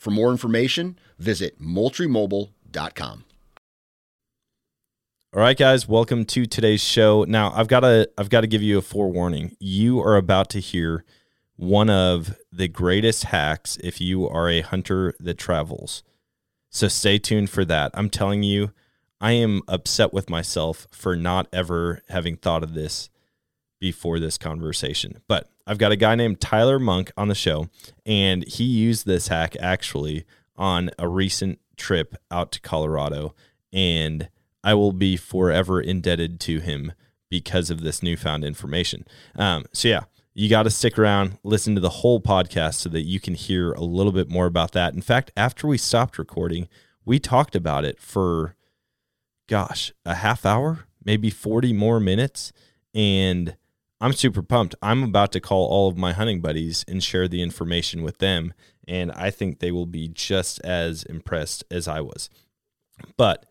For more information, visit moultriemobile.com. All right, guys, welcome to today's show. Now, I've got to I've got to give you a forewarning. You are about to hear one of the greatest hacks if you are a hunter that travels. So stay tuned for that. I'm telling you, I am upset with myself for not ever having thought of this before this conversation. But I've got a guy named Tyler Monk on the show, and he used this hack actually on a recent trip out to Colorado. And I will be forever indebted to him because of this newfound information. Um, so, yeah, you got to stick around, listen to the whole podcast so that you can hear a little bit more about that. In fact, after we stopped recording, we talked about it for, gosh, a half hour, maybe 40 more minutes. And I'm super pumped. I'm about to call all of my hunting buddies and share the information with them. And I think they will be just as impressed as I was. But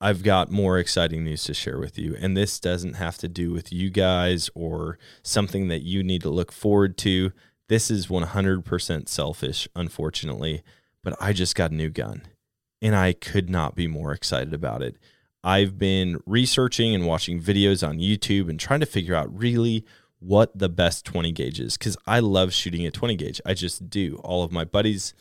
I've got more exciting news to share with you. And this doesn't have to do with you guys or something that you need to look forward to. This is 100% selfish, unfortunately. But I just got a new gun and I could not be more excited about it. I've been researching and watching videos on YouTube and trying to figure out really what the best 20 gauge is because I love shooting a 20 gauge. I just do. All of my buddies,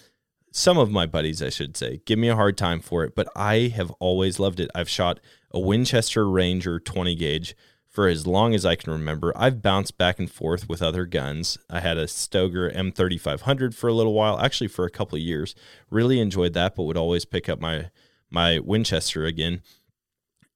some of my buddies, I should say, give me a hard time for it, but I have always loved it. I've shot a Winchester Ranger 20 gauge for as long as I can remember. I've bounced back and forth with other guns. I had a Stoeger M3500 for a little while, actually for a couple of years. Really enjoyed that, but would always pick up my my Winchester again.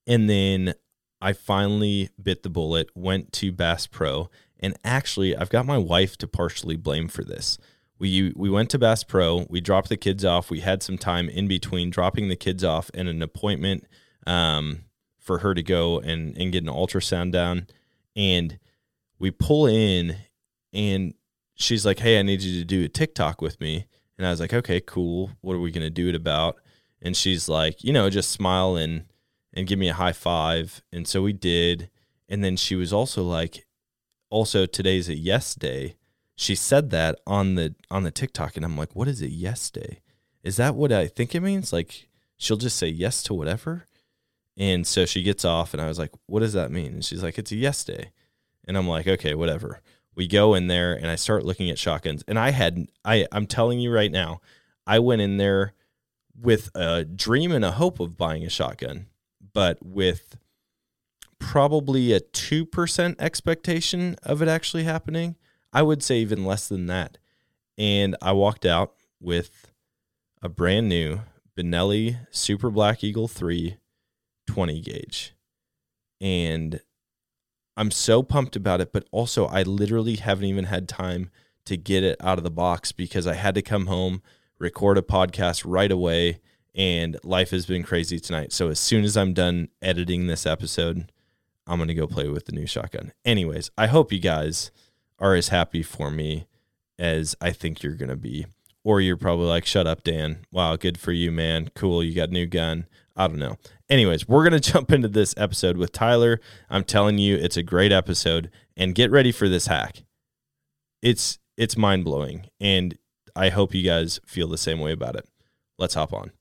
And then I finally bit the bullet, went to Bass Pro, and actually I've got my wife to partially blame for this. We we went to Bass Pro, we dropped the kids off. We had some time in between dropping the kids off and an appointment um, for her to go and and get an ultrasound done. And we pull in, and she's like, "Hey, I need you to do a TikTok with me." And I was like, "Okay, cool. What are we gonna do it about?" And she's like, "You know, just smile and." And give me a high five. And so we did. And then she was also like, also today's a yes day. She said that on the on the TikTok, and I'm like, what is a yes day? Is that what I think it means? Like she'll just say yes to whatever. And so she gets off, and I was like, what does that mean? And she's like, it's a yes day. And I'm like, okay, whatever. We go in there, and I start looking at shotguns. And I had, I, I'm telling you right now, I went in there with a dream and a hope of buying a shotgun but with probably a 2% expectation of it actually happening. I would say even less than that. And I walked out with a brand new Benelli Super Black Eagle 3 20 gauge. And I'm so pumped about it, but also I literally haven't even had time to get it out of the box because I had to come home, record a podcast right away, and life has been crazy tonight. So as soon as I'm done editing this episode, I'm going to go play with the new shotgun. Anyways, I hope you guys are as happy for me as I think you're going to be. Or you're probably like, shut up, Dan. Wow, good for you, man. Cool. You got a new gun. I don't know. Anyways, we're going to jump into this episode with Tyler. I'm telling you, it's a great episode and get ready for this hack. It's it's mind-blowing and I hope you guys feel the same way about it. Let's hop on.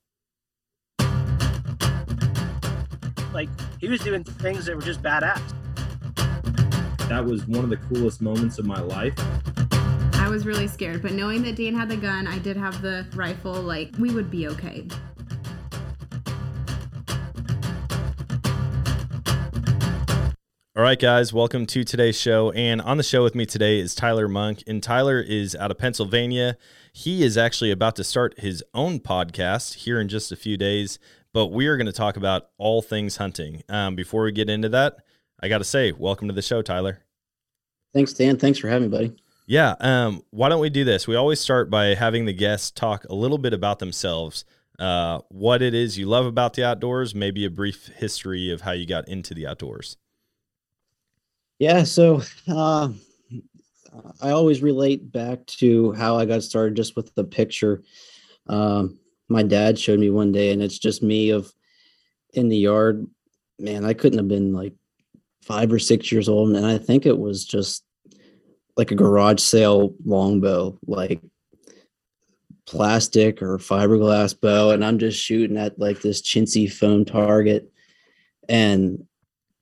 Like he was doing things that were just badass. That was one of the coolest moments of my life. I was really scared, but knowing that Dan had the gun, I did have the rifle, like we would be okay. All right, guys, welcome to today's show. And on the show with me today is Tyler Monk. And Tyler is out of Pennsylvania. He is actually about to start his own podcast here in just a few days, but we are going to talk about all things hunting. Um, before we get into that, I got to say, welcome to the show, Tyler. Thanks, Dan. Thanks for having me, buddy. Yeah. Um, why don't we do this? We always start by having the guests talk a little bit about themselves, uh, what it is you love about the outdoors, maybe a brief history of how you got into the outdoors. Yeah, so uh, I always relate back to how I got started just with the picture. Um, my dad showed me one day, and it's just me of in the yard. Man, I couldn't have been like five or six years old, and I think it was just like a garage sale longbow, like plastic or fiberglass bow, and I'm just shooting at like this chintzy foam target, and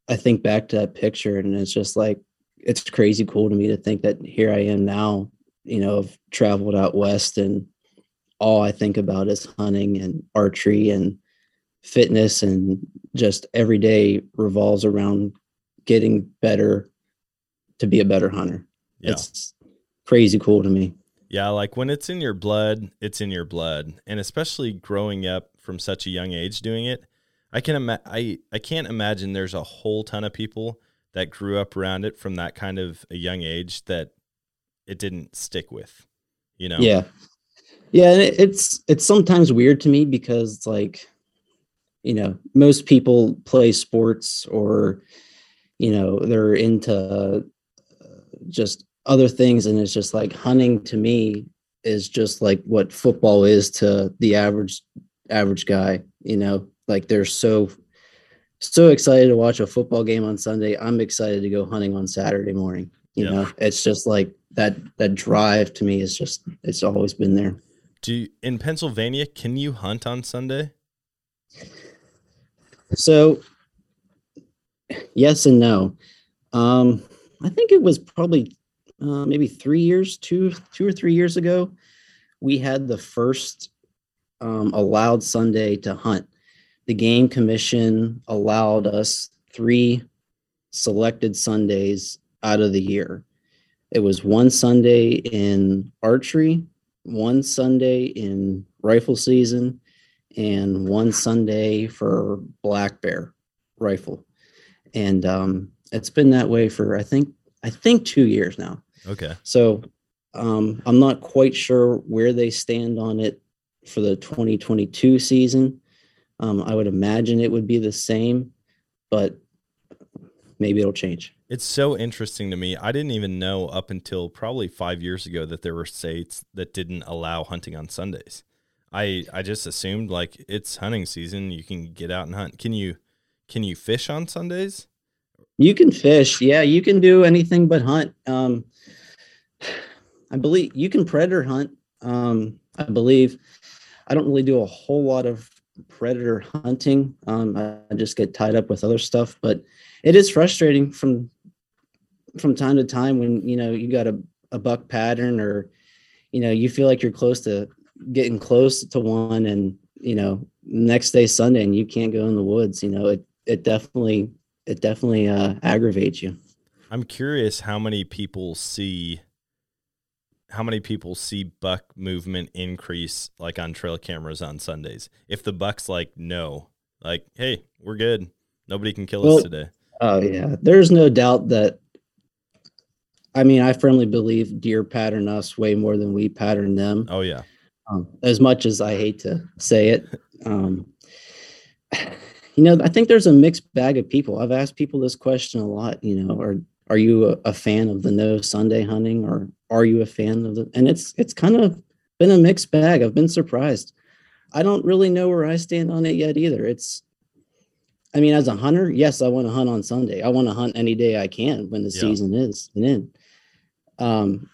I think back to that picture and it's just like it's crazy cool to me to think that here I am now, you know, I've traveled out west and all I think about is hunting and archery and fitness and just every day revolves around getting better to be a better hunter. Yeah. It's crazy cool to me. Yeah, like when it's in your blood, it's in your blood. And especially growing up from such a young age doing it, I can ima- I I can't imagine there's a whole ton of people that grew up around it from that kind of a young age that it didn't stick with, you know. Yeah. Yeah, and it's it's sometimes weird to me because it's like you know, most people play sports or you know, they're into uh, just other things and it's just like hunting to me is just like what football is to the average average guy, you know like they're so so excited to watch a football game on Sunday. I'm excited to go hunting on Saturday morning. You yeah. know, it's just like that that drive to me is just it's always been there. Do you, in Pennsylvania, can you hunt on Sunday? So yes and no. Um I think it was probably uh, maybe three years, two two or three years ago, we had the first um, allowed Sunday to hunt the game commission allowed us three selected Sundays out of the year. It was one Sunday in archery, one Sunday in rifle season, and one Sunday for black bear rifle. And um, it's been that way for I think I think two years now. Okay. So um, I'm not quite sure where they stand on it for the 2022 season. Um, I would imagine it would be the same, but maybe it'll change. It's so interesting to me. I didn't even know up until probably five years ago that there were states that didn't allow hunting on Sundays. I I just assumed like it's hunting season, you can get out and hunt. Can you can you fish on Sundays? You can fish, yeah. You can do anything but hunt. Um, I believe you can predator hunt. Um, I believe I don't really do a whole lot of predator hunting. Um, I just get tied up with other stuff, but it is frustrating from from time to time when you know you got a, a buck pattern or you know you feel like you're close to getting close to one and you know next day sunday and you can't go in the woods you know it it definitely it definitely uh aggravates you i'm curious how many people see how many people see buck movement increase like on trail cameras on Sundays? If the buck's like, no, like, hey, we're good. Nobody can kill well, us today. Oh yeah. There's no doubt that I mean, I firmly believe deer pattern us way more than we pattern them. Oh yeah. Um, as much as I hate to say it. Um, you know, I think there's a mixed bag of people. I've asked people this question a lot, you know, or are you a, a, fan of the no Sunday hunting or are you a fan of the and it's it's kind of been a mixed bag. I've been surprised. I don't really know where I stand on it yet either. It's I mean, as a hunter, yes, I want to hunt on Sunday. I want to hunt any day I can when the yeah. season is in. Um,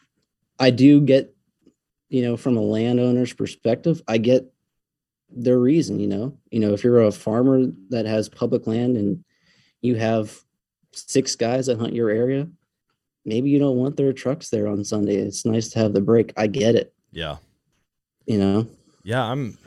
I do get, you know, from a landowner's perspective, I get their reason, you know. You know, if you're a farmer that has public land and you have six guys that hunt your area, maybe you don't want their trucks there on Sunday. It's nice to have the break. I get it. Yeah. You know. Yeah, I'm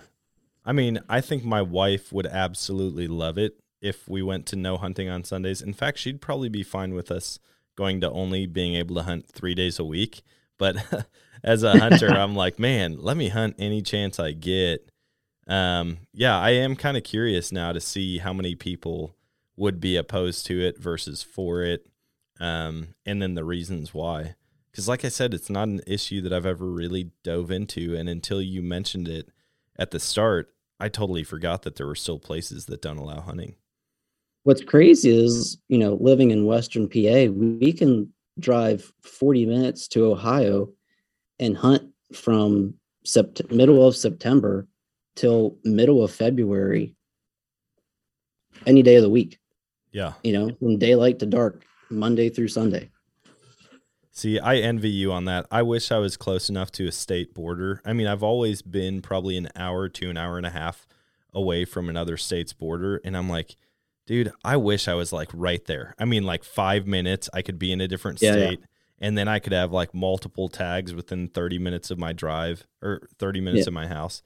I mean, I think my wife would absolutely love it if we went to no hunting on Sundays. In fact, she'd probably be fine with us going to only being able to hunt 3 days a week. But as a hunter, I'm like, man, let me hunt any chance I get. Um, yeah, I am kind of curious now to see how many people would be opposed to it versus for it, um, and then the reasons why. Because, like I said, it's not an issue that I've ever really dove into, and until you mentioned it at the start, I totally forgot that there were still places that don't allow hunting. What's crazy is, you know, living in Western PA, we can drive 40 minutes to Ohio and hunt from sept- middle of September till middle of February, any day of the week. Yeah. You know, from daylight to dark, Monday through Sunday. See, I envy you on that. I wish I was close enough to a state border. I mean, I've always been probably an hour to an hour and a half away from another state's border. And I'm like, dude, I wish I was like right there. I mean, like five minutes, I could be in a different Yeah, yeah. state. And then I could have like multiple tags within 30 minutes of my drive or 30 minutes Yeah. of my house.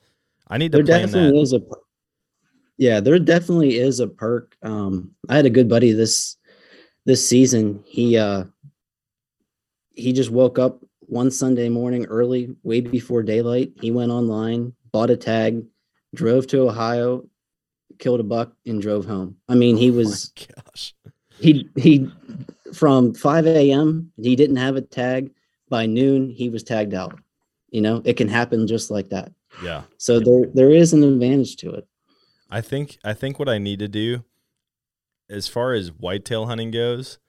I need to There plan definitely that. is a yeah, there definitely is a perk. Um, I had a good buddy this this season. He uh he just woke up one Sunday morning early, way before daylight. He went online, bought a tag, drove to Ohio, killed a buck, and drove home. I mean, he Oh was gosh. he he from 5 a.m. he didn't have a tag. By noon, he was tagged out. You know, it can happen just like that. Yeah. So there there is an advantage to it. I think I think what I need to do as far as whitetail hunting goes,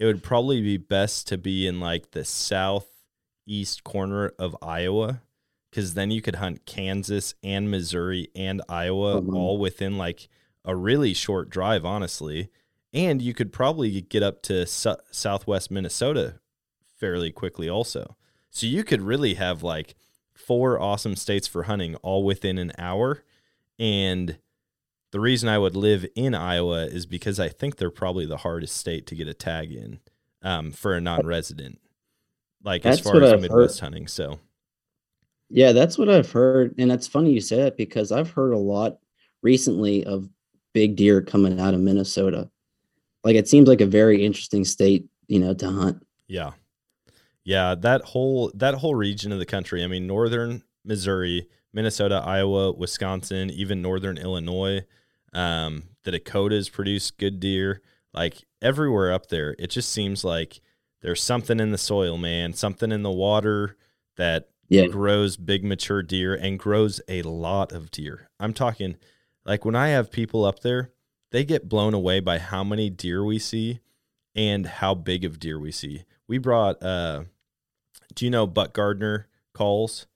it would probably be best to be in like the southeast corner of Iowa cuz then you could hunt Kansas and Missouri and Iowa wow. all within like a really short drive honestly. And you could probably get up to su- southwest Minnesota fairly quickly also. So you could really have like four awesome states for hunting all within an hour and the reason I would live in Iowa is because I think they're probably the hardest state to get a tag in um, for a non-resident, like as far as Midwest hunting. So Yeah, that's what I've heard. And it's funny you say that because I've heard a lot recently of big deer coming out of Minnesota. Like it seems like a very interesting state, you know, to hunt. yeah, yeah, that whole that whole region of the country. I mean, northern Missouri, Minnesota, Iowa, Wisconsin, even northern Illinois. Um, the Dakotas produce good deer. Like everywhere up there, it just seems like there's something in the soil, man, something in the water that Yeah. grows big mature deer and grows a lot of deer. I'm talking like when I have people up there, they get blown away by how many deer we see and how big of deer we see. We brought uh do you know Buck Gardner calls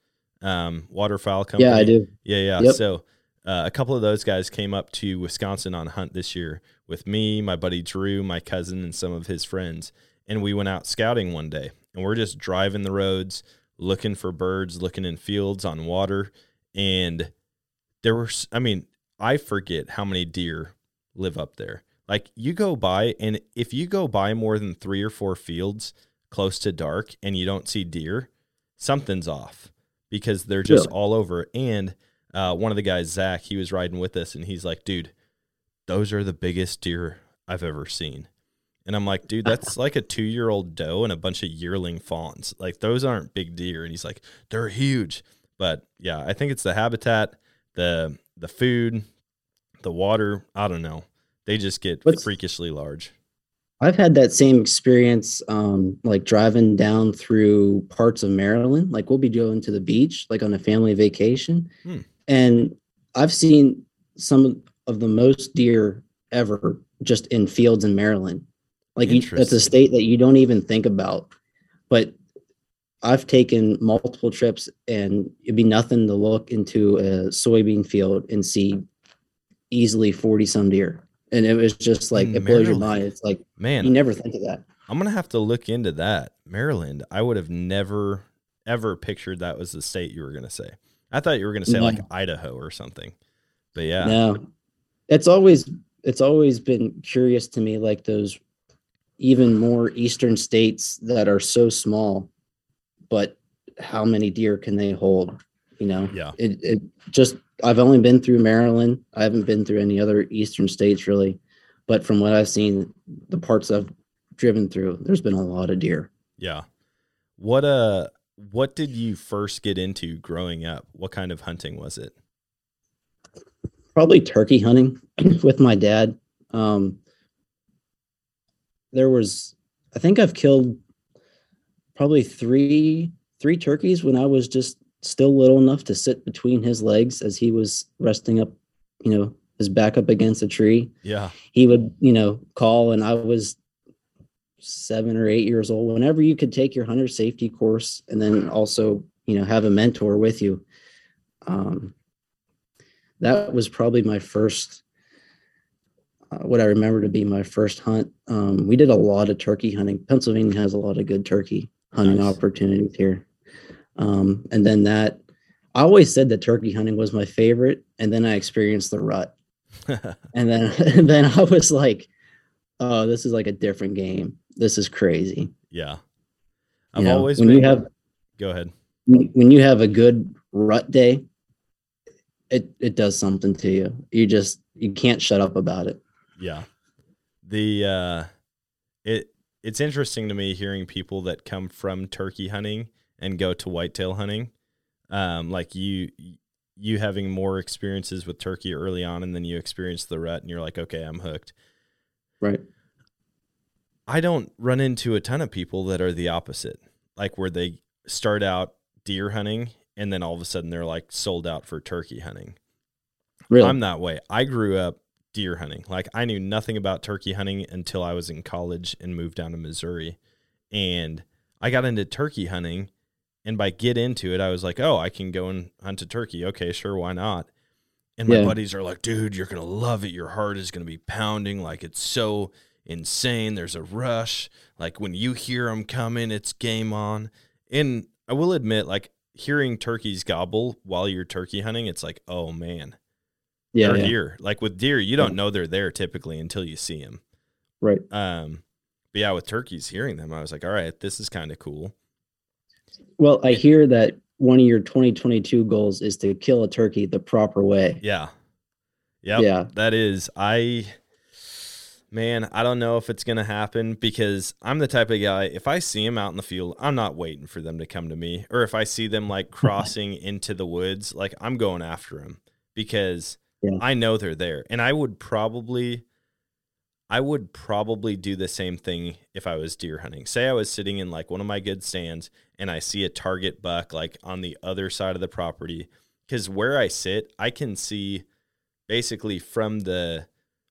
um waterfowl company? Yeah, I do. Yeah, yeah. Yep. So uh, a couple of those guys came up to Wisconsin on hunt this year with me, my buddy Drew, my cousin, and some of his friends. And we went out scouting one day and we're just driving the roads, looking for birds, looking in fields on water. And there were, I mean, I forget how many deer live up there. Like you go by, and if you go by more than three or four fields close to dark and you don't see deer, something's off because they're just Really? all over. And uh, one of the guys, Zach, he was riding with us, and he's like, "Dude, those are the biggest deer I've ever seen." And I'm like, "Dude, that's like a two year old doe and a bunch of yearling fawns. Like those aren't big deer." And he's like, "They're huge." But yeah, I think it's the habitat, the the food, the water. I don't know. They just get What's- freakishly large. I've had that same experience, um, like driving down through parts of Maryland. Like we'll be going to the beach, like on a family vacation, Hmm. and I've seen some of the most deer ever just in fields in Maryland. Like you, that's a state that you don't even think about, but I've taken multiple trips, and it'd be nothing to look into a soybean field and see easily forty some deer, and it was just like In it blows your mind. It's like Man, you never think of that. I'm gonna have to look into that. Maryland. I would have never ever pictured that was the state you were gonna say. I thought you were going to say No. like Idaho or something. But yeah. No, it's always it's always been curious to me, like those even more eastern states that are so small, but how many deer can they hold? You know, Yeah. it, it just I've only been through Maryland. I haven't been through any other eastern states really, but from what I've seen, the parts I've driven through, there's been a lot of deer. Yeah. What uh what did you first get into growing up? What kind of hunting was it? probably turkey hunting with my dad. Um, there was, I think I've killed probably three three turkeys when I was just still little enough to sit between his legs as he was resting up, you know, his back up against a tree. Yeah. He would, you know, call, and I was seven or eight years old. Whenever you could take your hunter safety course and then also, you know, have a mentor with you. Um, that was probably my first what i remember to be my first hunt um, we did a lot of turkey hunting. Pennsylvania has a lot of good turkey hunting Nice. opportunities here. Um, and then that i always said that turkey hunting was my favorite and then i experienced the rut. And then and then i was like oh this is like a different game. This is crazy. Yeah. I've know, always when been you have Go ahead. when when you have a good rut day it it does something to you. You just you can't shut up about it Yeah. The uh it it's interesting to me hearing people that come from turkey hunting and go to whitetail hunting. Um like you you having more experiences with turkey early on and then you experience the rut and you're like, "Okay, I'm hooked." right I don't run into a ton of people that are the opposite. Like where they start out deer hunting and then all of a sudden they're like sold out for turkey hunting. really I'm that way. I grew up deer hunting. Like I knew nothing about turkey hunting until I was in college and moved down to Missouri. And I got into turkey hunting and by get into it I was like, "Oh, I can go and hunt a turkey. Okay, sure, why not?" And my Yeah. buddies are like, "Dude, you're going to love it. Your heart is going to be pounding like it's so insane. There's a rush. Like when you hear them coming, it's game on." And I will admit like hearing turkeys gobble while you're turkey hunting, it's like, "Oh man, yeah, they're yeah deer. Like with deer, you don't Yeah. know they're there typically until you see them. right Um, but yeah, with turkeys, hearing them, I was like, all right, this is kind of cool. well i hear that one of your 2022 goals is to kill a turkey the proper way Yeah, yep, yeah that is. I, man, I don't know if it's gonna happen because I'm the type of guy. If I see them out in the field, I'm not waiting for them to come to me. Or if I see them like crossing into the woods, like I'm going after them because Yeah. I know they're there, and I would probably. I would probably do the same thing if I was deer hunting. Say I was sitting in like one of my good stands and I see a target buck like on the other side of the property cuz where I sit, I can see basically from the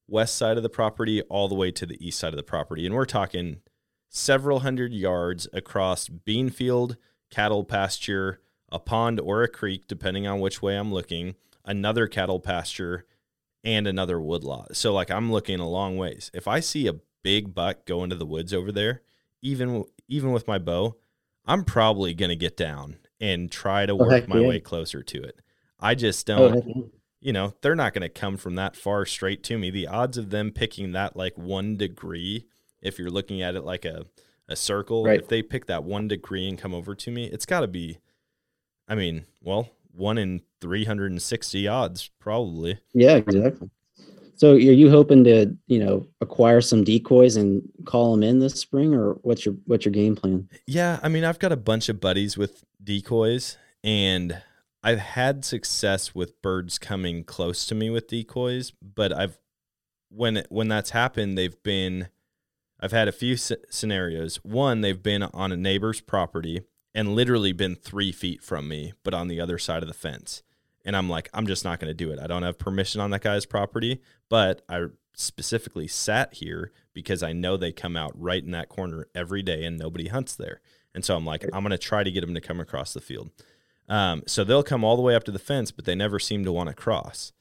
west side of the property all the way to the east side of the property and we're talking several hundred yards across bean field, cattle pasture, a pond or a creek depending on which way I'm looking, another cattle pasture and another woodlot. So like I'm looking a long ways. If I see a big buck go into the woods over there, even even with my bow, I'm probably going to get down and try to Oh, work my yeah. way closer to it. I just oh, don't, yeah. you know, they're not going to come from that far straight to me. The odds of them picking that like 1 degree if you're looking at it like a a circle, Right. if they pick that 1 degree and come over to me, it's got to be I mean, well, 1 in 360 odds probably. yeah exactly so are you hoping to you know acquire some decoys and call them in this spring or what's your what's your game plan Yeah, I mean, I've got a bunch of buddies with decoys, and I've had success with birds coming close to me with decoys. But I've when it, when that's happened, they've been I've had a few sc- scenarios. One, they've been on a neighbor's property and literally been three feet from me, but on the other side of the fence. And I'm like, I'm just not going to do it. I don't have permission on that guy's property, but I specifically sat here because I know they come out right in that corner every day and nobody hunts there. And so I'm like, I'm going to try to get them to come across the field. Um, so they'll come all the way up to the fence, but they never seem to want to cross.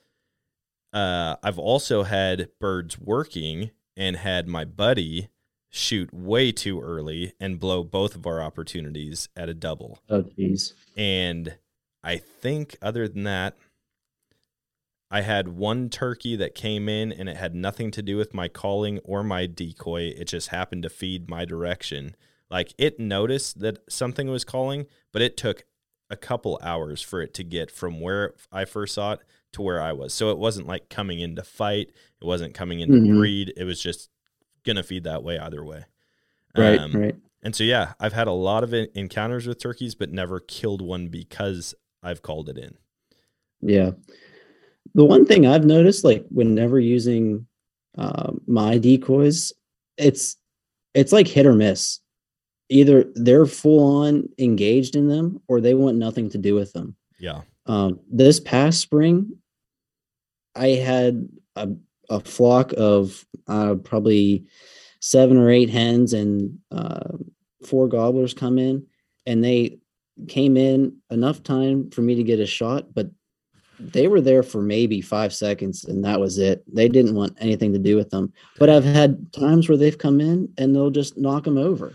Uh, I've also had birds working and had my buddy shoot way too early and blow both of our opportunities at a double oh geez and I think other than that, I had one turkey that came in and it had nothing to do with my calling or my decoy. It just happened to feed my direction. Like it noticed that something was calling, but it took a couple hours for it to get from where I first saw it to where I was. So it wasn't like coming in to fight. It wasn't coming in to Mhm. breed. It was just gonna feed that way either way. Right, Um, right. And so yeah, I've had a lot of encounters with turkeys, but never killed one because I've called it in. Yeah. The one thing I've noticed, like whenever using uh, my decoys, it's it's like hit or miss. Either they're full on engaged in them, or they want nothing to do with them. Yeah. Um, this past spring, I had a, a flock of uh, probably seven or eight hens and uh, four gobblers come in, and they came in enough time for me to get a shot, but they were there for maybe five seconds and that was it. They didn't want anything to do with them. But I've had times where they've come in and they'll just knock them over,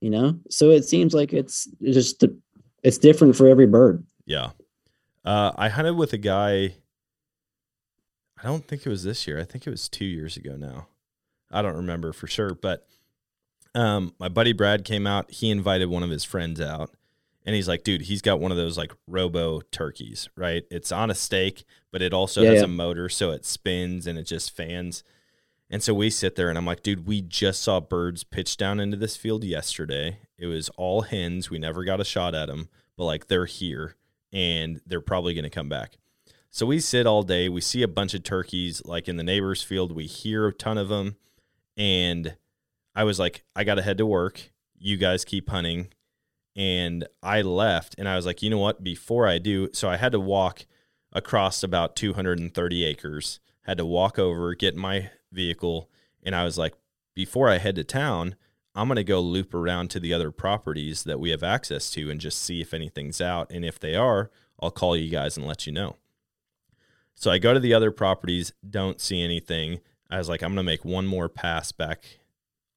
you know? So it seems like it's just, it's different for every bird. Yeah. Uh, I hunted with a guy. I don't think it was this year. I think it was two years ago now. I don't remember for sure, but um, my buddy Brad came out. He invited one of his friends out, and he's like, "Dude, he's got one of those like robo turkeys, right? It's on a stake, but it also Yeah, has yeah. a motor, so it spins and it just fans." And so we sit there, and I'm like, "Dude, we just saw birds pitch down into this field yesterday. It was all hens. We never got a shot at them, but like they're here." and they're probably going to come back. So we sit all day. We see a bunch of turkeys like in the neighbor's field. We hear a ton of them. And I was like, I got to head to work. You guys keep hunting. And I left and I was like, you know what? Before I do, so I had to walk across about 230 acres, had to walk over, get my vehicle. And I was like, before I head to town, I'm going to go loop around to the other properties that we have access to and just see if anything's out. And if they are, I'll call you guys and let you know. So I go to the other properties, don't see anything. I was like, I'm going to make one more pass back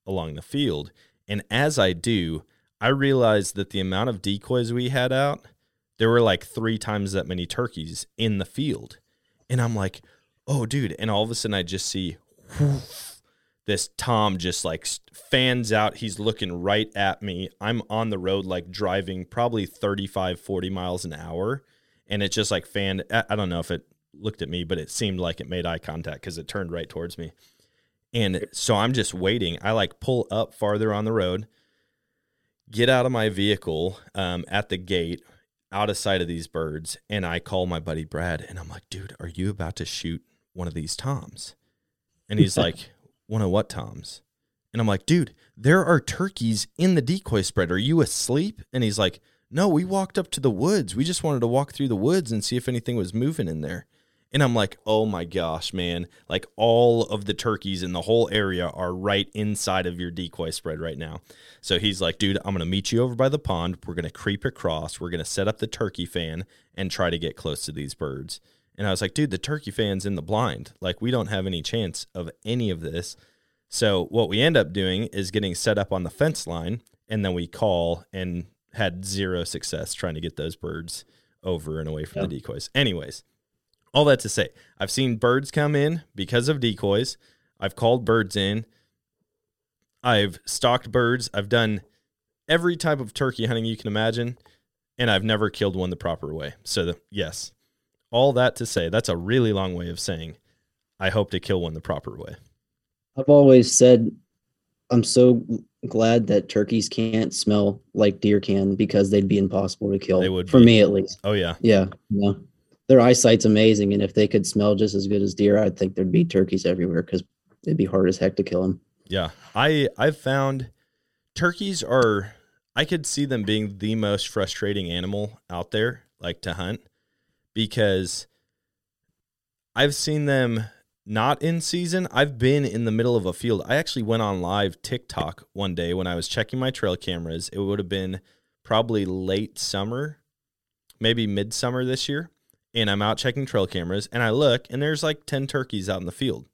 along the field. And as I do, I realized that the amount of decoys we had out, there were like three times that many turkeys in the field. And I'm like, oh, dude. And all of a sudden, I just see whoosh, this Tom just like fans out. He's looking right at me. I'm on the road, like driving probably 35, 40 miles an hour. And it just like fanned. I I don't know if it looked at me, but it seemed like it made eye contact because it turned right towards me. And so I'm just waiting. I like pull up farther on the road, get out of my vehicle um, at the gate, out of sight of these birds. And I call my buddy Brad and I'm like, dude, are you about to shoot one of these toms? And he's like, one of what toms? And I'm like, dude, there are turkeys in the decoy spread. Are you asleep? And he's like, no, we walked up to the woods. We just wanted to walk through the woods and see if anything was moving in there. And I'm like, oh my gosh, man. Like all of the turkeys in the whole area are right inside of your decoy spread right now. So he's like, dude, I'm going to meet you over by the pond. We're going to creep across. We're going to set up the turkey fan and try to get close to these birds. And I was like, dude, the turkey fan's in the blind. Like, we don't have any chance of any of this. So what we end up doing is getting set up on the fence line, and then we call and had zero success trying to get those birds over and away from the decoys. Anyways, all that to say, I've seen birds come in because of decoys. I've called birds in. I've stalked birds. I've done every type of turkey hunting you can imagine, and I've never killed one the proper way. So, the, yes, all that to say, that's a really long way of saying I hope to kill one the proper way. I've always said I'm so glad that turkeys can't smell like deer can because they'd be impossible to kill. They would for be. me at least. Oh, yeah. Yeah, yeah. Their eyesight's amazing, and if they could smell just as good as deer, I'd think there'd be turkeys everywhere because it'd be hard as heck to kill them. Yeah, I I've found turkeys are I could see them being the most frustrating animal out there, like to hunt, because I've seen them not in season. I've been in the middle of a field. I actually went on live TikTok one day when I was checking my trail cameras. It would have been probably late summer, maybe midsummer this year. And I'm out checking trail cameras and I look and there's like 10 turkeys out in the field.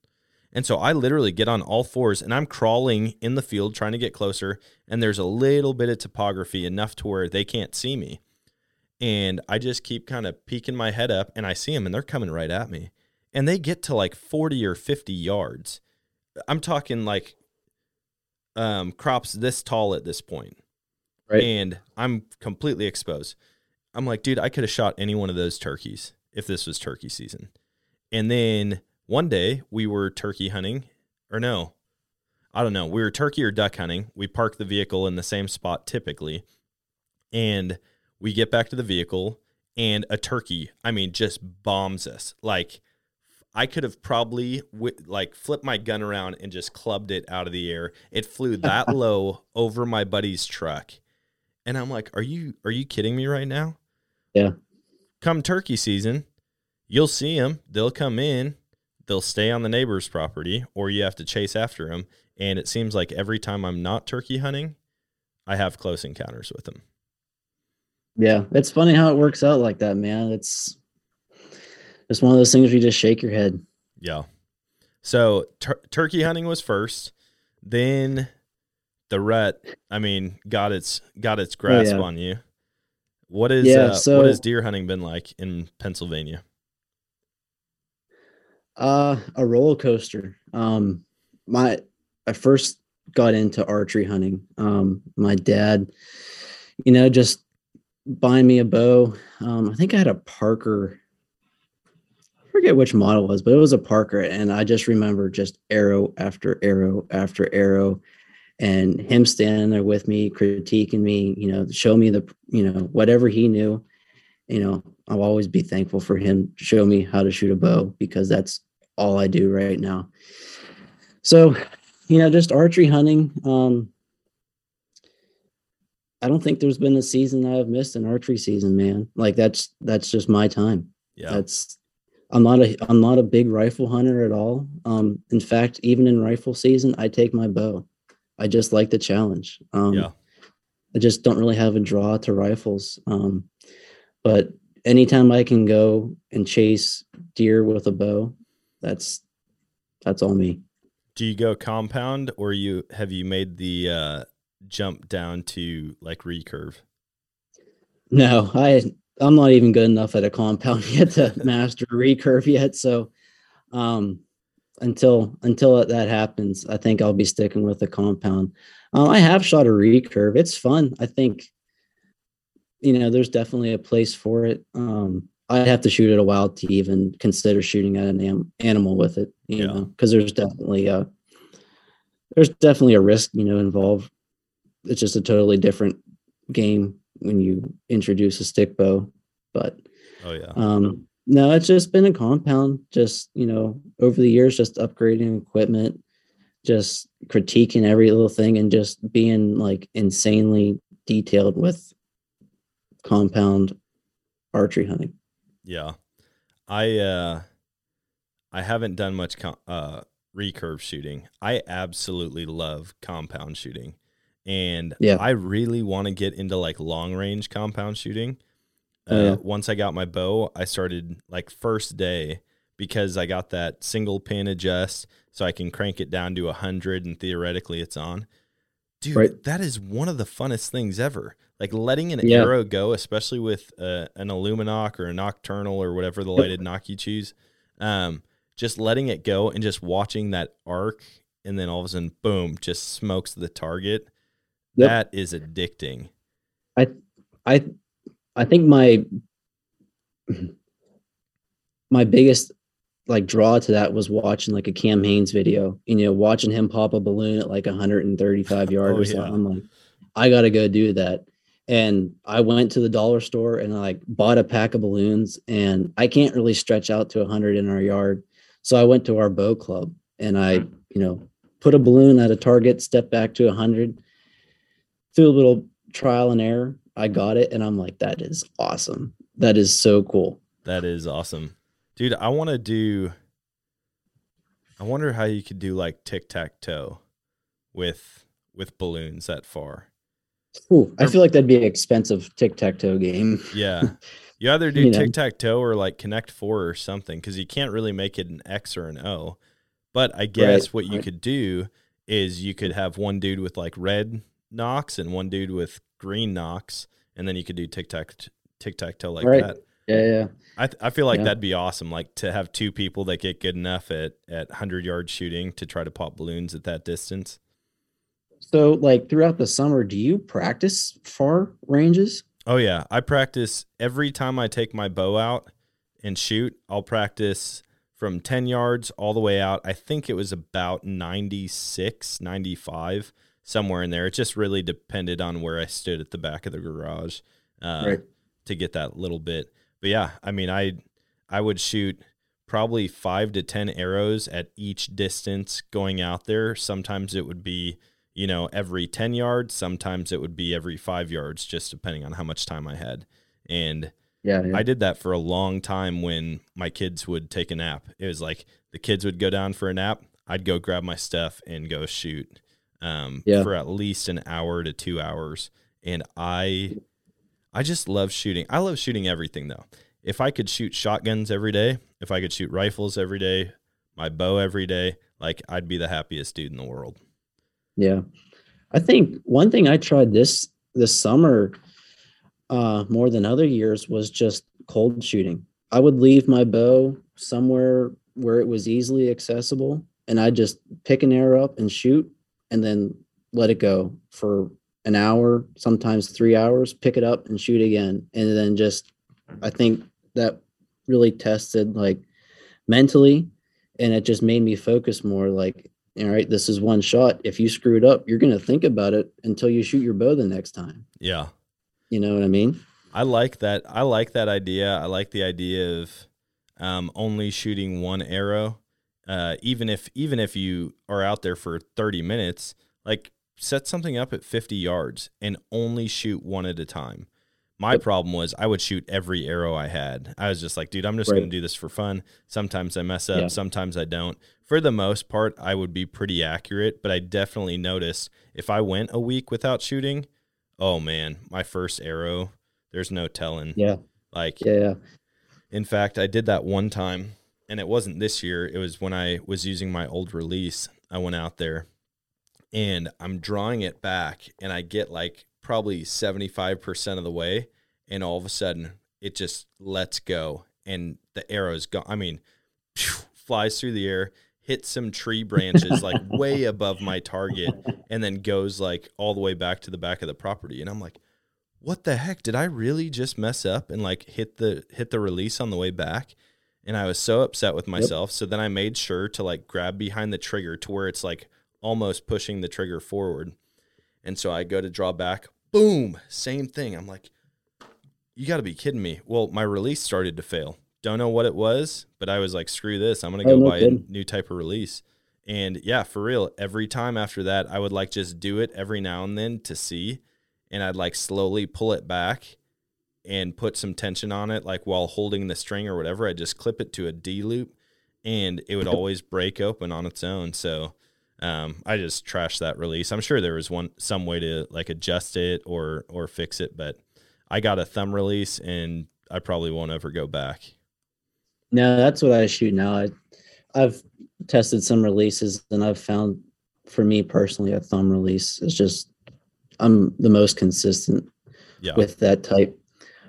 And so I literally get on all fours and I'm crawling in the field trying to get closer. And there's a little bit of topography enough to where they can't see me. and I just keep kind of peeking my head up and I see them and they're coming right at me. And they get to like 40 or 50 yards. I'm talking like um, crops this tall at this point. Right. And I'm completely exposed. I'm like, dude, I could have shot any one of those turkeys if this was turkey season. And then one day we were turkey hunting, or no, I don't know. We were turkey or duck hunting. We parked the vehicle in the same spot typically. And we get back to the vehicle, and a turkey, I mean, just bombs us. Like, I could have probably wi- like flipped my gun around and just clubbed it out of the air. It flew that low over my buddy's truck. And I'm like, "Are you are you kidding me right now?" Yeah. Come turkey season, you'll see them. They'll come in. They'll stay on the neighbor's property or you have to chase after them. And it seems like every time I'm not turkey hunting, I have close encounters with them. Yeah, it's funny how it works out like that, man. It's it's one of those things where you just shake your head. Yeah. So tur- turkey hunting was first, then the rut. I mean, got its got its oh, grasp Oh, yeah. on you. What is Yeah, uh, so- what has deer hunting been like in Pennsylvania? Uh a roller coaster. Um my I first got into archery hunting. Um my dad, you know, just buying me a bow. Um I think I had a Parker I forget which model it was, but it was a Parker and I just remember just arrow after arrow after arrow and him standing there with me critiquing me, you know, show me the you know whatever he knew you know, I'll always be thankful for him to show me how to shoot a bow because that's all I do right now. So, you know, just archery hunting. Um, I don't think there's been a season I've missed an archery season, man. Like that's that's just my time. Yeah. That's I'm not a I'm not a big rifle hunter at all. Um, in fact, even in rifle season, I take my bow. I just like the challenge. Um, Yeah. I just don't really have a draw to rifles. Um, but anytime I can go and chase deer with a bow, that's that's all me. Do you go compound or you have you made the uh, jump down to like recurve? No, I I'm not even good enough at a compound yet to master recurve yet. So um until until that happens, I think I'll be sticking with the compound. Um, I have shot a recurve. It's fun. I think you know there's definitely a place for it. Um I'd have to shoot at a wild to even consider shooting at an am- animal with it, you Yeah. know, because there's definitely a there's definitely a risk, you know, involved. It's just a totally different game when you introduce a stick bow. But Oh yeah. um, no, it's just been a compound. Just you know, over the years, just upgrading equipment, just critiquing every little thing, and just being like insanely detailed with compound archery hunting. Yeah. I uh I haven't done much com- uh recurve shooting. I absolutely love compound shooting. And Yeah. I really want to get into like long range compound shooting. Uh, Oh, yeah. once I got my bow, I started like first day because I got that single pin adjust so I can crank it down to 100 and theoretically it's on. Dude, Right. that is one of the funnest things ever. Like letting an Yeah. arrow go, especially with uh, an Illuminoc or a Nockturnal or whatever the lighted nock you choose. Um, just letting it go and just watching that arc and then all of a sudden, boom, just smokes the target. Yep. That is addicting. I I think my my biggest like draw to that was watching like a Cam Hanes video. You know, watching him pop a balloon at like 135 yards Oh, or something. yeah. I'm like, I gotta go do that. And I went to the dollar store and I like bought a pack of balloons and I can't really stretch out to 100 in our yard. So I went to our bow club and I, hmm. you know, put a balloon at a target, step back to 100, through a little trial and error. I got it and I'm like, that is awesome. That is so cool. That is awesome. Dude, I want to do I wonder how you could do like tic-tac-toe with with balloons that far. Ooh, I feel like that'd be an expensive tic tac toe game. Yeah. You either do You know. tic tac toe or like connect four or something because you can't really make it an X or an O. But I guess what you right. could do is you could have one dude with like red nocks and one dude with green nocks, and then you could do tic tac tic tac toe like Right. that. Yeah, yeah. I th- I feel like Yeah. that'd be awesome. Like to have two people that get good enough at at hundred yard shooting to try to pop balloons at that distance. So, like throughout the summer, do you practice far ranges? Oh yeah, I practice every time I take my bow out and shoot. I'll practice from 10 yards all the way out. I think it was about 96, 95, somewhere in there. It just really depended on where I stood at the back of the garage uh, Right. to get that little bit. But yeah, I mean, I I would shoot probably five to 10 arrows at each distance going out there. Sometimes it would be you know, every 10 yards. Sometimes it would be every five yards, just depending on how much time I had. And Yeah, yeah. I did that for a long time when my kids would take a nap. It was like the kids would go down for a nap. I'd go grab my stuff and go shoot um, Yeah. for at least an hour to two hours. And I, I just love shooting. I love shooting everything though. If I could shoot shotguns every day, if I could shoot rifles every day, my bow every day, like I'd be the happiest dude in the world. Yeah. I think one thing I tried this this summer uh more than other years was just cold shooting. I would leave my bow somewhere where it was easily accessible and I'd just pick an arrow up and shoot and then let it go for an hour, sometimes 3 hours, pick it up and shoot again and then just I think that really tested like mentally and it just made me focus more like all right, this is one shot. If you screw it up, you're going to think about it until you shoot your bow the next time. Yeah. You know what I mean? I like that. I like that idea. I like the idea of um, only shooting one arrow, uh, even if even if you are out there for thirty minutes. Like set something up at fifty yards and only shoot one at a time. My problem was I would shoot every arrow I had. I was just like, dude, I'm just Right. going to do this for fun. Sometimes I mess up, Yeah. sometimes I don't. For the most part, I would be pretty accurate, but I definitely noticed if I went a week without shooting, oh man, my first arrow, there's no telling. Yeah. Like, Yeah. in fact, I did that one time, and it wasn't this year. It was when I was using my old release. I went out there and I'm drawing it back, and I get like probably 75% of the way, and all of a sudden it just lets go, and the arrow's gone. I mean, phew, flies through the air, hits some tree branches like way above my target, and then goes like all the way back to the back of the property. And I'm like, what the heck? Did I really just mess up and like hit the hit the release on the way back? And I was so upset with myself. So then I made sure to like grab behind the trigger to where it's like almost pushing the trigger forward. And so I go to draw back, boom, same thing. I'm like, you got to be kidding me. Well, my release started to fail. Don't know what it was, but I was like, screw this. I'm going to Oh, go no buy kidding. a new type of release. And yeah, for real, every time after that, I would like just do it every now and then to see. And I'd like slowly pull it back and put some tension on it, like while holding the string or whatever. I just clip it to a D loop and it would always break open on its own. So um, I just trashed that release. I'm sure there was one some way to like adjust it or or fix it, but I got a thumb release and I probably won't ever go back. No, that's what I shoot now. I, I've tested some releases and I've found for me personally, a thumb release is just, I'm the most consistent Yeah. with that type.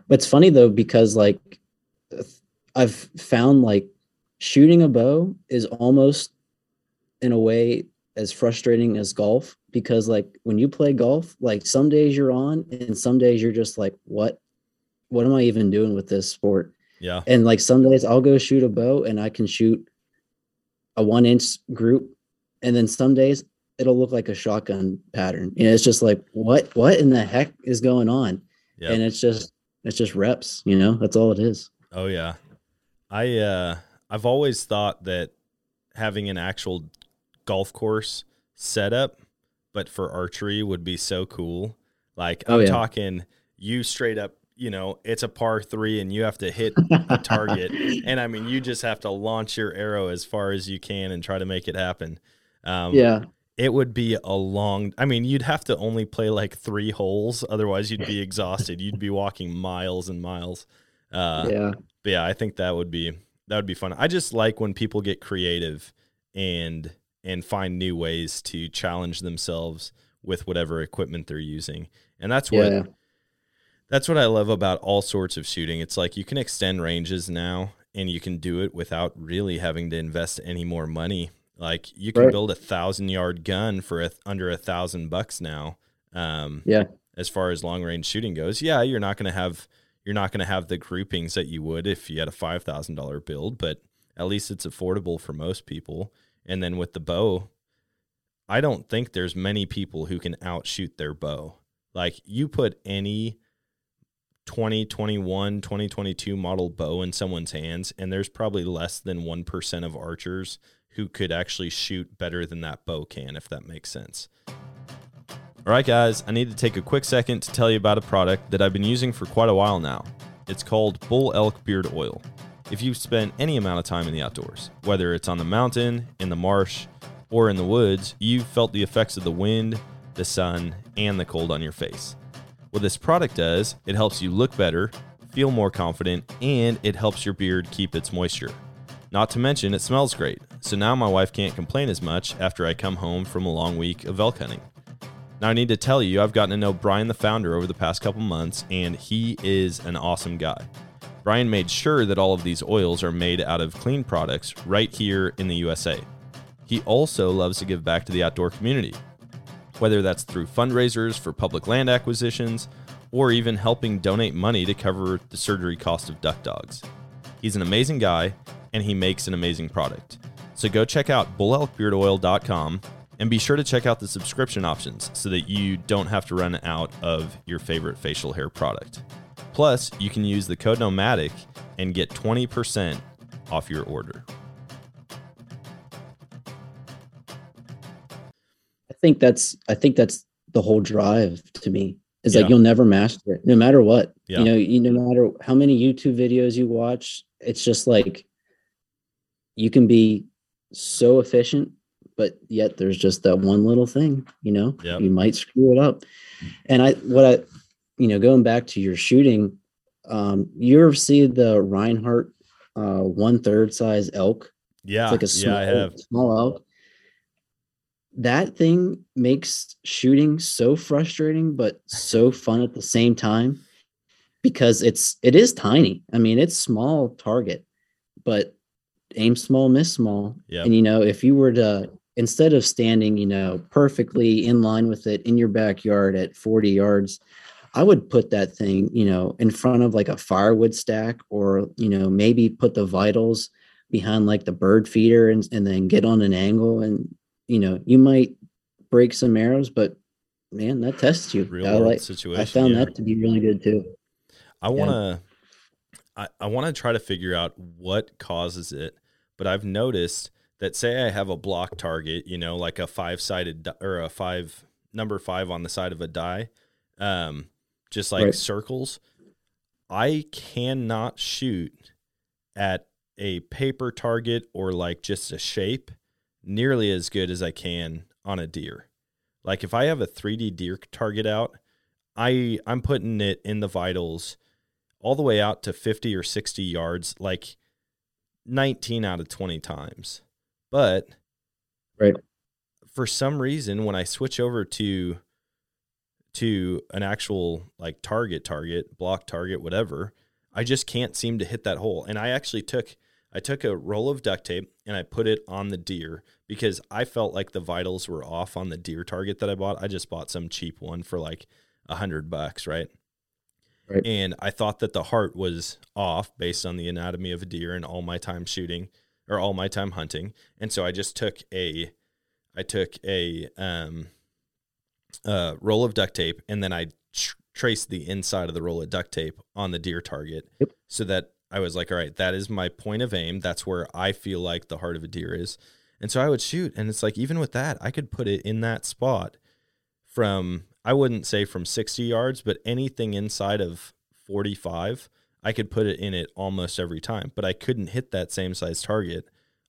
But it's funny though, because like I've found like shooting a bow is almost in a way as frustrating as golf because like when you play golf, like some days you're on and some days you're just like, what, what am I even doing with this sport? yeah. And like some days I'll go shoot a bow and I can shoot a one inch group. And then some days it'll look like a shotgun pattern. And it's just like, what, what in the heck is going on? Yeah. And it's just, it's just reps, you know, that's all it is. Oh yeah. I uh I've always thought that having an actual golf course setup but for archery would be so cool. Like Oh, I'm yeah. talking you straight up, you know, it's a par 3 and you have to hit a target and I mean you just have to launch your arrow as far as you can and try to make it happen. Um yeah. It would be a long i mean you'd have to only play like three holes otherwise you'd be exhausted you'd be walking miles and miles uh yeah. but yeah i think that would be that would be fun i just like when people get creative and and find new ways to challenge themselves with whatever equipment they're using and that's what Yeah. That's what I love about all sorts of shooting. It's like you can extend ranges now and you can do it without really having to invest any more money. Like you can Right. build a thousand yard gun for a, under a thousand bucks now. Um, Yeah. As far as long range shooting goes, yeah, you're not going to have you're not going to have the groupings that you would if you had a five thousand dollar build, but at least it's affordable for most people. And then with the bow, I don't think there's many people who can outshoot their bow. Like you put any 2021, 2022 model bow in someone's hands, and there's probably less than 1% of archers who could actually shoot better than that bow can, if that makes sense. All right, guys, I need to take a quick second to tell you about a product that I've been using for quite a while now. It's called Bull Elk Beard Oil. If you've spent any amount of time in the outdoors, whether it's on the mountain, in the marsh, or in the woods, you've felt the effects of the wind, the sun, and the cold on your face. What this product does, it helps you look better, feel more confident, and it helps your beard keep its moisture. Not to mention, it smells great, so now my wife can't complain as much after I come home from a long week of elk hunting. Now, I need to tell you, I've gotten to know Brian, the founder, over the past couple months, and he is an awesome guy. Brian made sure that all of these oils are made out of clean products right here in the USA. He also loves to give back to the outdoor community, whether that's through fundraisers for public land acquisitions or even helping donate money to cover the surgery cost of duck dogs. He's an amazing guy and he makes an amazing product. So go check out bullelkbeardoil.com and be sure to check out the subscription options so that you don't have to run out of your favorite facial hair product. Plus, you can use the code Nomadic and get 20% off your order. I think that's I think that's the whole drive to me. Is Yeah. like you'll never master it, no matter what. Yeah. You know, you no matter how many YouTube videos you watch, it's just like you can be so efficient, but yet there's just that one little thing, you know, Yep. you might screw it up. And I what I you know, going back to your shooting, um, you ever see the Rinehart uh one third size elk? Yeah, It's like a small, yeah, I have. small elk. That thing makes shooting so frustrating, but so fun at the same time because it's it is tiny. I mean, it's small target, but aim small, miss small. Yep. And you know, if you were to instead of standing, you know, perfectly in line with it in your backyard at 40 yards, I would put that thing, you know, in front of like a firewood stack or, you know, maybe put the vitals behind like the bird feeder and, and then get on an angle and you know you might break some arrows but man that tests you Real I, like, situation. I found yeah. that to be really good too I want to I, I want to try to figure out what causes it, but I've noticed that say I have a block target, you know, like a five-sided or a five number 5 on the side of a die, um just like Right. circles, I cannot shoot at a paper target or like just a shape nearly as good as I can on a deer. Like if I have a 3D deer target out, I I'm putting it in the vitals all the way out to 50 or 60 yards like 19 out of 20 times. But Right. for some reason when I switch over to to an actual like target target, block target whatever, I just can't seem to hit that hole. And I actually took I took a roll of duct tape and I put it on the deer because I felt like the vitals were off on the deer target that I bought. I just bought some cheap one for like a hundred bucks, right? Right. And I thought that the heart was off based on the anatomy of a deer and all my time shooting or all my time hunting. And so I just took a I took a um uh roll of duct tape and then I tr- traced the inside of the roll of duct tape on the deer target Yep. so that I was like, all right, that is my point of aim. That's where I feel like the heart of a deer is. And so I would shoot. And it's like, even with that, I could put it in that spot from, I wouldn't say from 60 yards, but anything inside of 45, I could put it in it almost every time. But I couldn't hit that same size target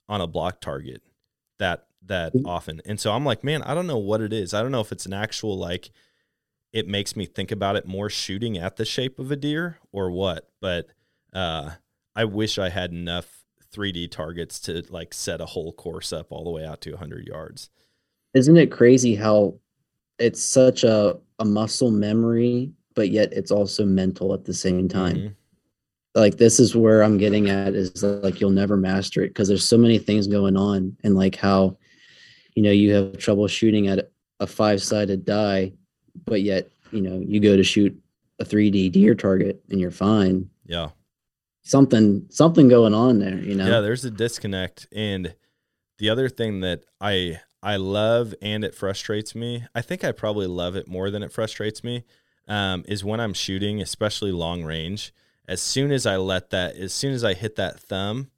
on a block target that that Mhm. often. And so I'm like, man, I don't know what it is. I don't know if it's an actual like it makes me think about it more shooting at the shape of a deer or what, but uh I wish I had enough 3D targets to like set a whole course up all the way out to 100 yards. isn't it crazy how it's such a, a muscle memory but yet it's also mental at the same time. Mhm. Like this is where I'm getting at is like you'll never master it because there's so many things going on and like how you know you have trouble shooting at a five-sided die, but yet you know you go to shoot a 3D deer target and you're fine. Yeah. Something something going on there, you know. Yeah, there's a disconnect. And the other thing that I I love and it frustrates me, I think I probably love it more than it frustrates me, um, is when I'm shooting, especially long range. As soon as I let that, as soon as I hit that thumb,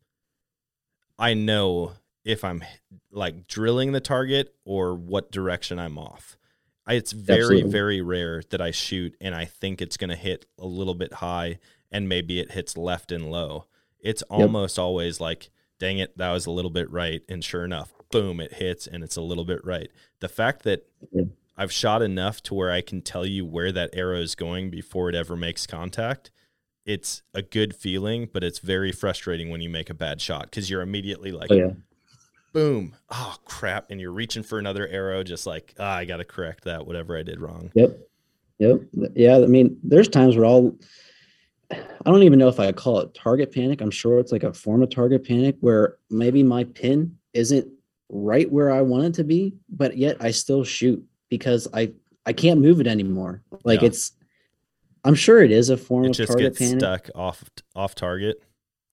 I know if I'm like drilling the target or what direction I'm off. I, it's very, Absolutely. very rare that I shoot and I think it's going to hit a little bit high and maybe it hits left and low. It's almost always like, dang it, that was a little bit right. And sure enough, boom, it hits and it's a little bit right. The fact that I've shot enough to where I can tell you where that arrow is going before it ever makes contact. It's a good feeling, but it's very frustrating when you make a bad shot because you're immediately like, Oh, yeah. boom, oh crap, and you're reaching for another arrow, just like, ah, I got to correct that, whatever I did wrong. Yep. Yep. Yeah. I mean, there's times where I'll, I don't even know if I call it target panic. I'm sure it's like a form of target panic where maybe my pin isn't right where I want it to be, but yet I still shoot because I, I can't move it anymore. Like Yeah. it's, I'm sure it is a form It of just target gets panic. stuck off off target.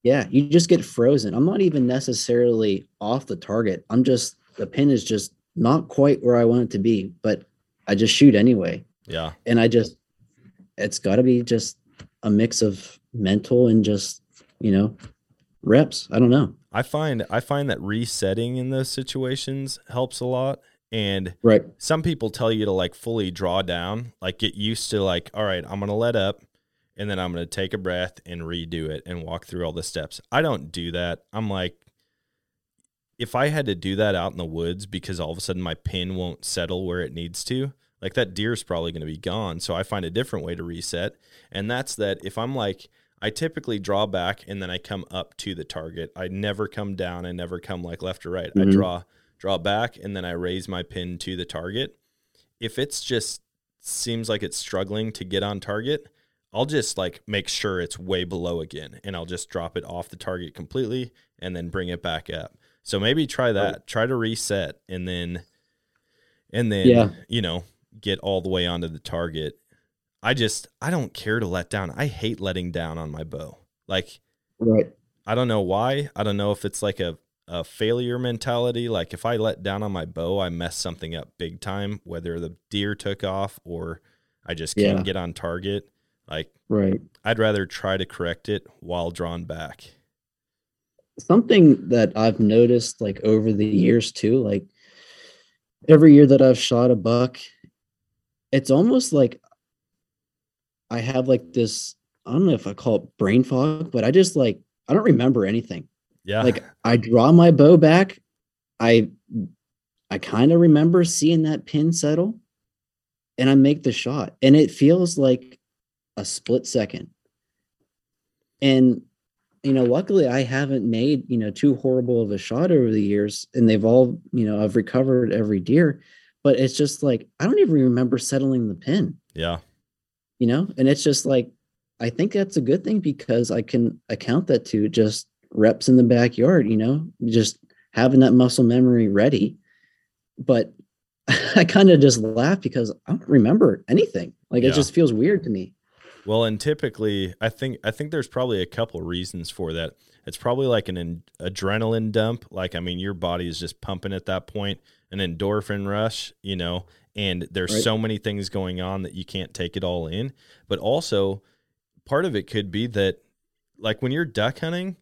Yeah. You just get frozen. I'm not even necessarily off the target. I'm just, the pin is just not quite where I want it to be, but I just shoot anyway. Yeah, and I just it's got to be just a mix of mental and just you know reps. I don't know. I find I find that resetting in those situations helps a lot, and Right. some people tell you to like fully draw down, like get used to like, all right, I'm gonna let up, and then I'm gonna take a breath and redo it and walk through all the steps. I don't do that. I'm like, if I had to do that out in the woods because all of a sudden my pin won't settle where it needs to, like that deer's probably gonna be gone. So I find a different way to reset, and that's that if I'm like. I typically draw back and then I come up to the target. I never come down. I never come like left or right. I Mhm. draw draw back and then I raise my pin to the target. If it's just seems like it's struggling to get on target, I'll just like make sure it's way below again and I'll just drop it off the target completely and then bring it back up. So maybe try that. Try to reset and then and then Yeah. you know, get all the way onto the target. I just I don't care to let down. I hate letting down on my bow. Like Right. I don't know why. I don't know if it's like a, a failure mentality. Like if I let down on my bow, I mess something up big time, whether the deer took off or I just can't Yeah. get on target. Like Right. I'd rather try to correct it while drawn back. Something that I've noticed like over the years too, like every year that I've shot a buck, it's almost like I have like this. I don't know if I call it brain fog, but I just like I don't remember anything. Yeah. like I draw my bow back. I I kind of remember seeing that pin settle and I make the shot and it feels like a split second. And you know, luckily I haven't made, you know, too horrible of a shot over the years and they've all, you know, I've recovered every deer, but it's just like I don't even remember settling the pin yeah. You know? And it's just like i think that's a good thing because i can account that to just reps in the backyard you know just having that muscle memory ready. But i kind of just laugh because i don't remember anything. Like Yeah. it just feels weird to me Well, and typically, I think I think there's probably a couple reasons for that. It's probably like an en- adrenaline dump. Like, I mean, your body is just pumping at that point, an endorphin rush, you know, and there's Right. so many things going on that you can't take it all in. But also, part of it could be that, like, when you're duck hunting,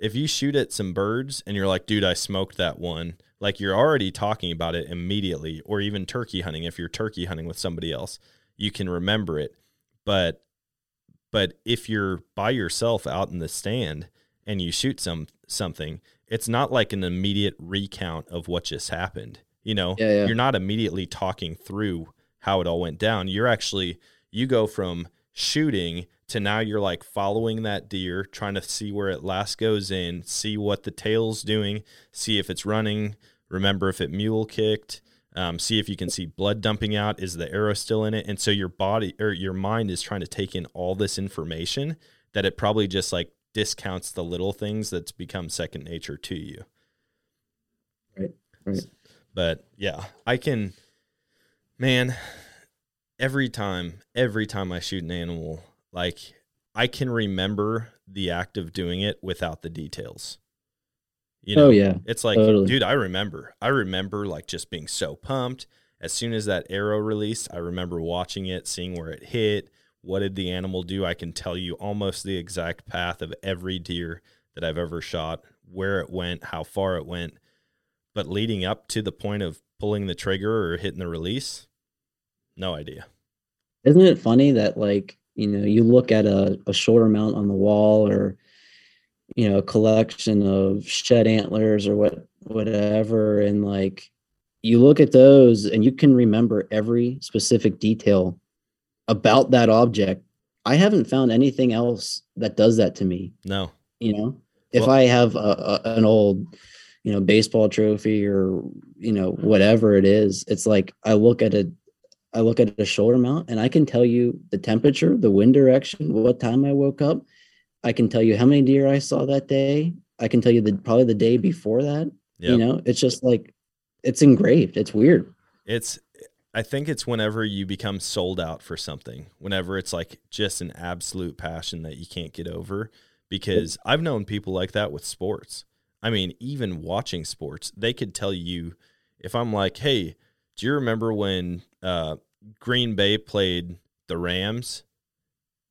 if you shoot at some birds and you're like, dude, I smoked that one, like, you're already talking about it immediately, or even turkey hunting, if you're turkey hunting with somebody else, you can remember it. But but if you're by yourself out in the stand and you shoot some something, it's not like an immediate recount of what just happened. You know, Yeah, yeah. you're not immediately talking through how it all went down. You're actually you go from shooting to now you're like following that deer, trying to see where it last goes in, see what the tail's doing, see if it's running, remember if it mule kicked, Um, see if you can see blood dumping out. Is the arrow still in it? And so your body or your mind is trying to take in all this information that it probably just like discounts the little things that's become second nature to you. Right. Right. But yeah, I can, man, every time, every time I shoot an animal, like I can remember the act of doing it without the details. You know, oh yeah. it's like, totally. dude, I remember. I remember like just being so pumped. As soon as that arrow released, I remember watching it, seeing where it hit. What did the animal do? I can tell you almost the exact path of every deer that I've ever shot, where it went, how far it went. But leading up to the point of pulling the trigger or hitting the release, no idea. Isn't it funny that like, you know, you look at a, a shoulder mount on the wall or you know, a collection of shed antlers or what whatever and like you look at those and you can remember every specific detail about that object. I haven't found anything else that does that to me. No. You know, if Well- I have a, a, an old, you know, baseball trophy or you know mm-hmm. whatever it is, it's like I look at a, I look at a shoulder mount and I can tell you the temperature, the wind direction, what time I woke up. I can tell you how many deer I saw that day. I can tell you the probably the day before that. Yep. You know, it's just like it's engraved. It's weird. It's I think it's whenever you become sold out for something, whenever it's like just an absolute passion that you can't get over. Because I've known people like that with sports. I mean, even watching sports, they could tell you if I'm like, hey, do you remember when uh, Green Bay played the Rams?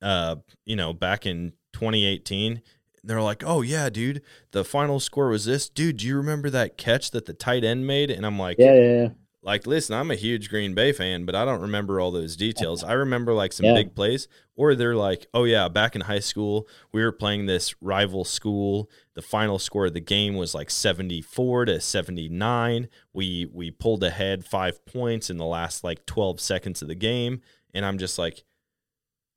Uh, you know, back in 2018, they're like, "Oh yeah, dude, the final score was this, dude. Do you remember that catch that the tight end made?" And I'm like, Yeah, yeah, yeah. like listen i'm a huge green bay fan but i don't remember all those details i remember like some Yeah. big plays or they're like oh yeah back in high school we were playing this rival school the final score of the game was like 74 to 79 we we pulled ahead five points in the last like 12 seconds of the game and i'm just like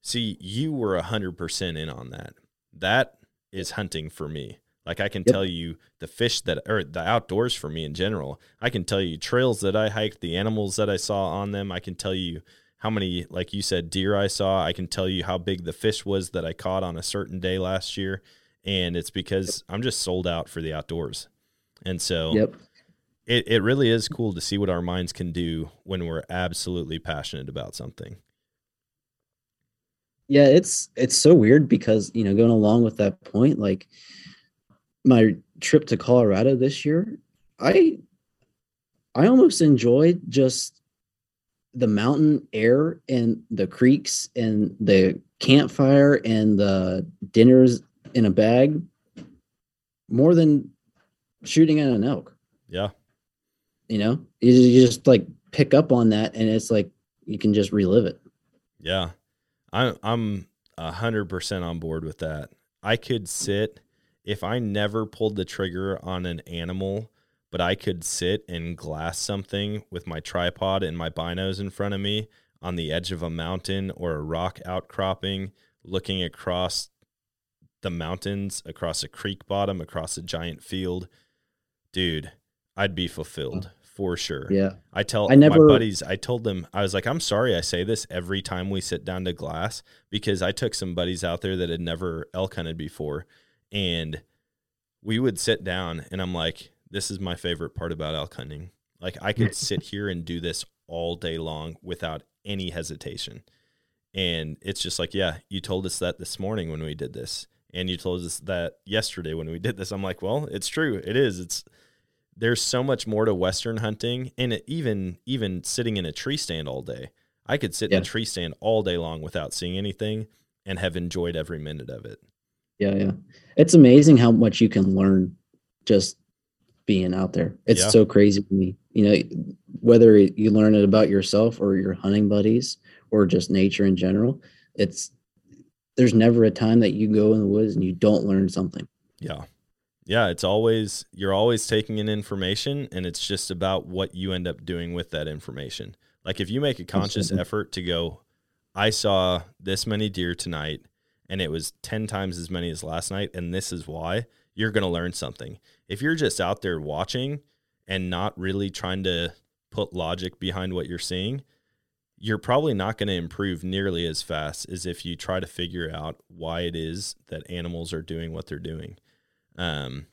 see you were 100% in on that that is hunting for me like I can Yep. tell you the fish that or the outdoors for me in general. I can tell you trails that I hiked, the animals that I saw on them. I can tell you how many like you said deer I saw. I can tell you how big the fish was that I caught on a certain day last year. And it's because I'm just sold out for the outdoors. And so Yep. it, it really is cool to see what our minds can do when we're absolutely passionate about something. Yeah, it's it's so weird because you know going along with that point, like my trip to Colorado this year, I I almost enjoyed just the mountain air and the creeks and the campfire and the dinners in a bag more than shooting at an elk. Yeah. You know, you, you just like pick up on that and it's like you can just relive it. Yeah. I'm a hundred percent on board with that. I could sit if I never pulled the trigger on an animal, but I could sit and glass something with my tripod and my binos in front of me on the edge of a mountain or a rock outcropping, looking across the mountains, across a creek bottom, across a giant field. Dude, I'd be fulfilled for sure. Yeah. I tell I never- my buddies, I told them, I was like, I'm sorry I say this every time we sit down to glass because I took some buddies out there that had never elk hunted before. And we would sit down and I'm like, this is my favorite part about elk hunting. Like I could sit here and do this all day long without any hesitation. And it's just like, yeah, you told us that this morning when we did this. And you told us that yesterday when we did this. I'm like, well, it's true. It is. It's there's so much more to western hunting and it, even even sitting in a tree stand all day i could sit in a tree stand all day long without seeing anything and have enjoyed every minute of it Yeah, yeah. It's amazing how much you can learn just being out there. It's Yeah. so crazy to me. You know, whether you learn it about yourself or your hunting buddies or just nature in general, it's there's never a time that you go in the woods and you don't learn something. yeah yeah it's always you're always taking in information and it's just about what you end up doing with that information. Like if you make a conscious effort to go i saw this many deer tonight and it was 10 times as many as last night and this is why you're going to learn something. If you're just out there watching and not really trying to put logic behind what you're seeing, you're probably not going to improve nearly as fast as if you try to figure out why it is that animals are doing what they're doing. Um,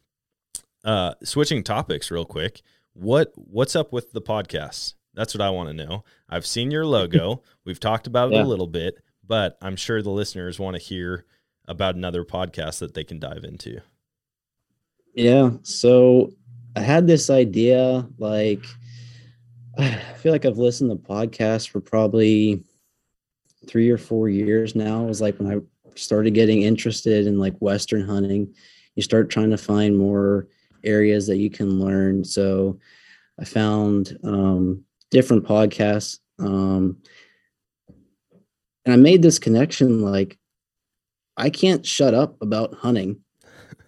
uh, switching topics real quick. What what's up with the podcast? That's what I want to know. I've seen your logo. We've talked about it Yeah. a little bit, but I'm sure the listeners want to hear about another podcast that they can dive into. Yeah. So I had this idea like I feel like I've listened to podcasts for probably three or four years now. It was like when I started getting interested in like Western hunting, you start trying to find more areas that you can learn. So I found um, different podcasts. Um, and I made this connection like, I can't shut up about hunting.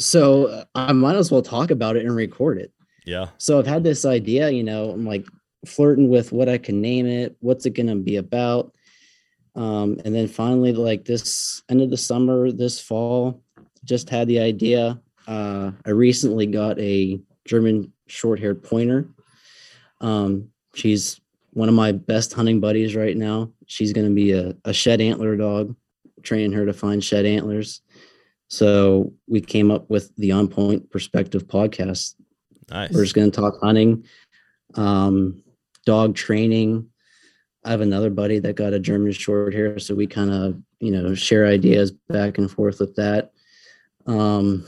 So uh, I might as well talk about it and record it. Yeah. So I've had this idea, you know, I'm like flirting with what I can name it, what's it going to be about. Um, and then finally, like this end of the summer, this fall, just had the idea. Uh, I recently got a German short haired pointer. Um, she's one of my best hunting buddies right now. She's going to be a, a shed antler dog, training her to find shed antlers. So we came up with the On Point Perspective podcast Nice. we're just going to talk hunting, um, dog training. I have another buddy that got a German short hair, so we kind of, you know, share ideas back and forth with that. Um,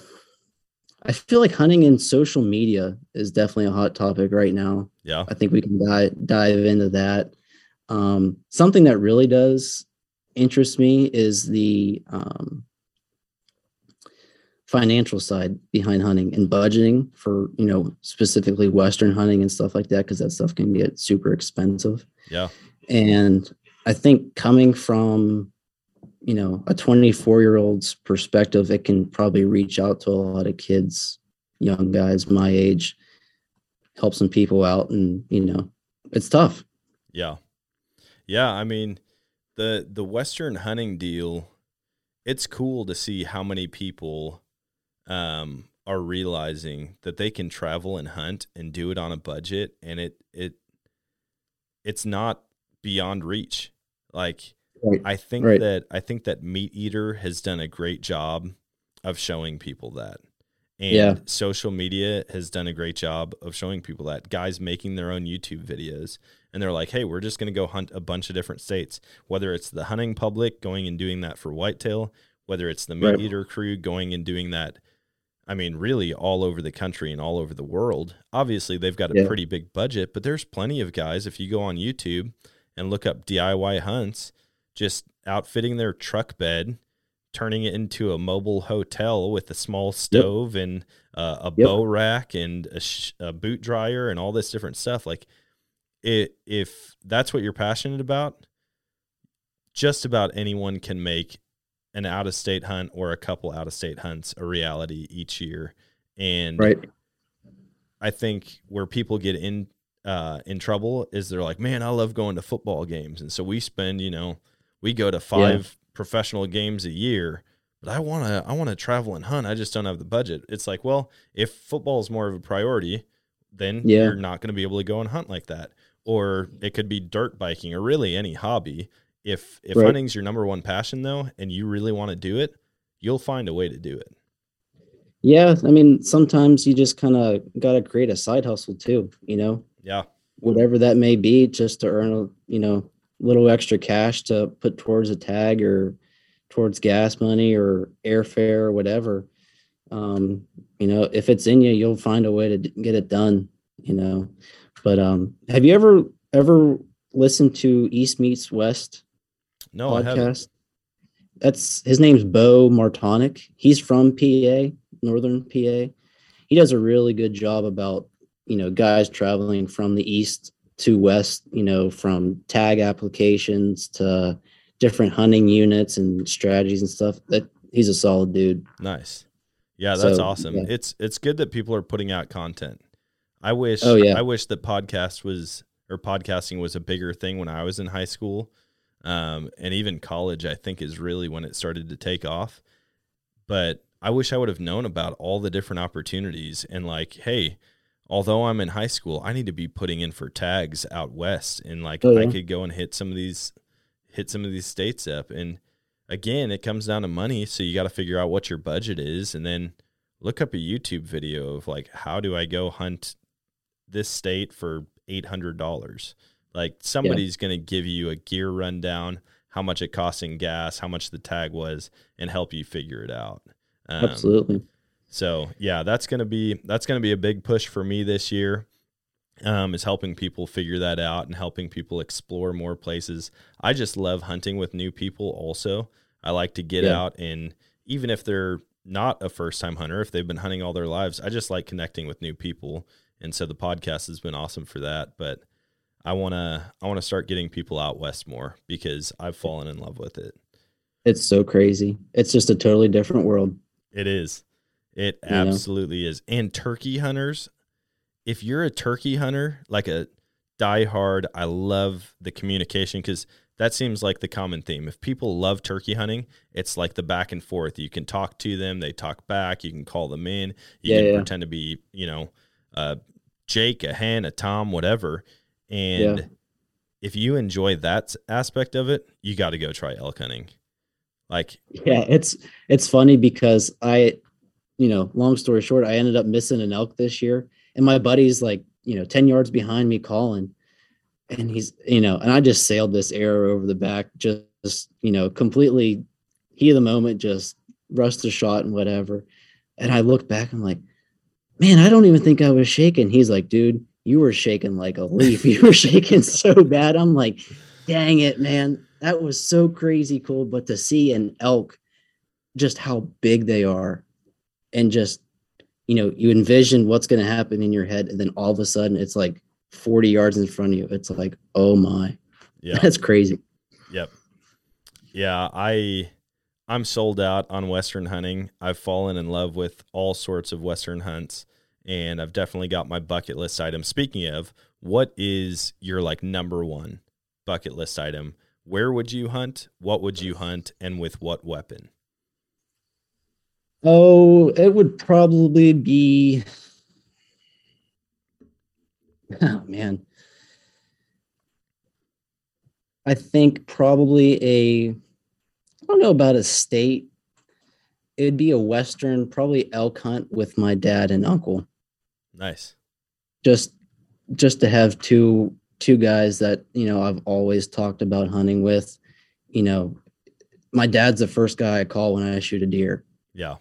I feel like hunting in social media is definitely a hot topic right now. Yeah. I think we can dive dive into that. Um, something that really does interest me is the um, financial side behind hunting and budgeting for you know specifically Western hunting and stuff like that because that stuff can get super expensive. Yeah. And I think coming from you know a 24 year old's perspective, it can probably reach out to a lot of kids, young guys my age, help some people out, and you know it's tough. Yeah. Yeah, I mean the the western hunting deal it's cool to see how many people um are realizing that they can travel and hunt and do it on a budget and it it it's not beyond reach. Like Right. I think Right. that I think that MeatEater has done a great job of showing people that. And Yeah. social media has done a great job of showing people that. Guys making their own YouTube videos and they're like, "Hey, we're just going to go hunt a bunch of different states, whether it's the hunting public going and doing that for whitetail, whether it's the Meat Right. Eater crew going and doing that I mean, really all over the country and all over the world. Obviously, they've got a Yeah. pretty big budget, but there's plenty of guys if you go on YouTube and look up DIY hunts just outfitting their truck bed, turning it into a mobile hotel with a small stove and uh, a Yep. bow rack and a, sh- a boot dryer and all this different stuff. Like, it, if that's what you're passionate about, just about anyone can make an out of state hunt or a couple out of state hunts a reality each year. And Right. I think where people get in uh, in trouble is they're like, man, I love going to football games, and so we spend, you know, we go to five professional games a year. But I want to, I want to travel and hunt. I just don't have the budget. It's like, well, if football is more of a priority, then Yeah. you're not going to be able to go and hunt like that. Or it could be dirt biking or really any hobby. If if Right. hunting's your number one passion though, and you really want to do it, you'll find a way to do it. Yeah, I mean, sometimes you just kind of got to create a side hustle too, you know, Yeah, whatever that may be, just to earn a, you know, little extra cash to put towards a tag or towards gas money or airfare or whatever. Um, you know, if it's in you, you'll find a way to get it done, you know. But um, have you ever ever listened to East Meets West? no, I haven't. podcast. That's his name's Bo Martonic. He's from PA, Northern PA. He does a really good job about you know guys traveling from the east to west. You know, from tag applications to different hunting units and strategies and stuff. That he's a solid dude. Nice. Yeah, that's So, awesome. yeah. It's it's good that people are putting out content. I wish Oh, yeah. I wish that podcast was or podcasting was a bigger thing when I was in high school. Um, and even college I think is really when it started to take off. But I wish I would have known about all the different opportunities and like, hey, although I'm in high school, I need to be putting in for tags out west, and like Oh, I could go and hit some of these, hit some of these states up. And again, it comes down to money, so you got to figure out what your budget is, and then look up a YouTube video of like how do I go hunt this state for eight hundred dollars. Like somebody's going to give you a gear rundown, how much it costs in gas, how much the tag was, and help you figure it out. Um, Absolutely. So yeah, that's gonna be that's gonna be a big push for me this year. Um, is helping people figure that out and helping people explore more places. I just love hunting with new people. Also, I like to get Yeah. out and even if they're not a first time hunter, if they've been hunting all their lives, I just like connecting with new people. And so the podcast has been awesome for that. But I wanna I wanna start getting people out west more because I've fallen in love with it. It's so crazy. It's just a totally different world. It is. It You know? absolutely is. And turkey hunters, if you're a turkey hunter, like a diehard, I love the communication because that seems like the common theme. If people love turkey hunting, it's like the back and forth. You can talk to them, they talk back. You can call them in. You Yeah, can yeah. pretend to be, you know, uh, Jake, a hen, a Tom, whatever. And Yeah. if you enjoy that aspect of it, you got to go try elk hunting. Like, Yeah, it's it's funny because I, you know, long story short, I ended up missing an elk this year, and my buddy's like, you know, ten yards behind me calling, and he's, you know, and I just sailed this arrow over the back, just you know, completely heat of the moment, just rushed the shot and whatever, and I look back, I'm like, man, I don't even think I was shaking. He's like, dude, you were shaking like a leaf. You were shaking so bad. I'm like, dang it, man. That was so crazy cool. But to see an elk, just how big they are, and just, you know, you envision what's going to happen in your head. And then all of a sudden it's like 40 yards in front of you. It's like, oh my, yeah. that's crazy. Yep. Yeah, I I'm sold out on western hunting. I've fallen in love with all sorts of western hunts and I've definitely got my bucket list item. Speaking of, what is your like number 1 bucket list item? Where would you hunt? What would you hunt and with what weapon? Oh, it would probably be. Oh man. I think probably a. I don't know about a state. It'd be a western, probably elk hunt with my dad and uncle. Nice. Just, just to have two two guys that you know I've always talked about hunting with. You know, my dad's the first guy I call when I shoot a deer Yeah.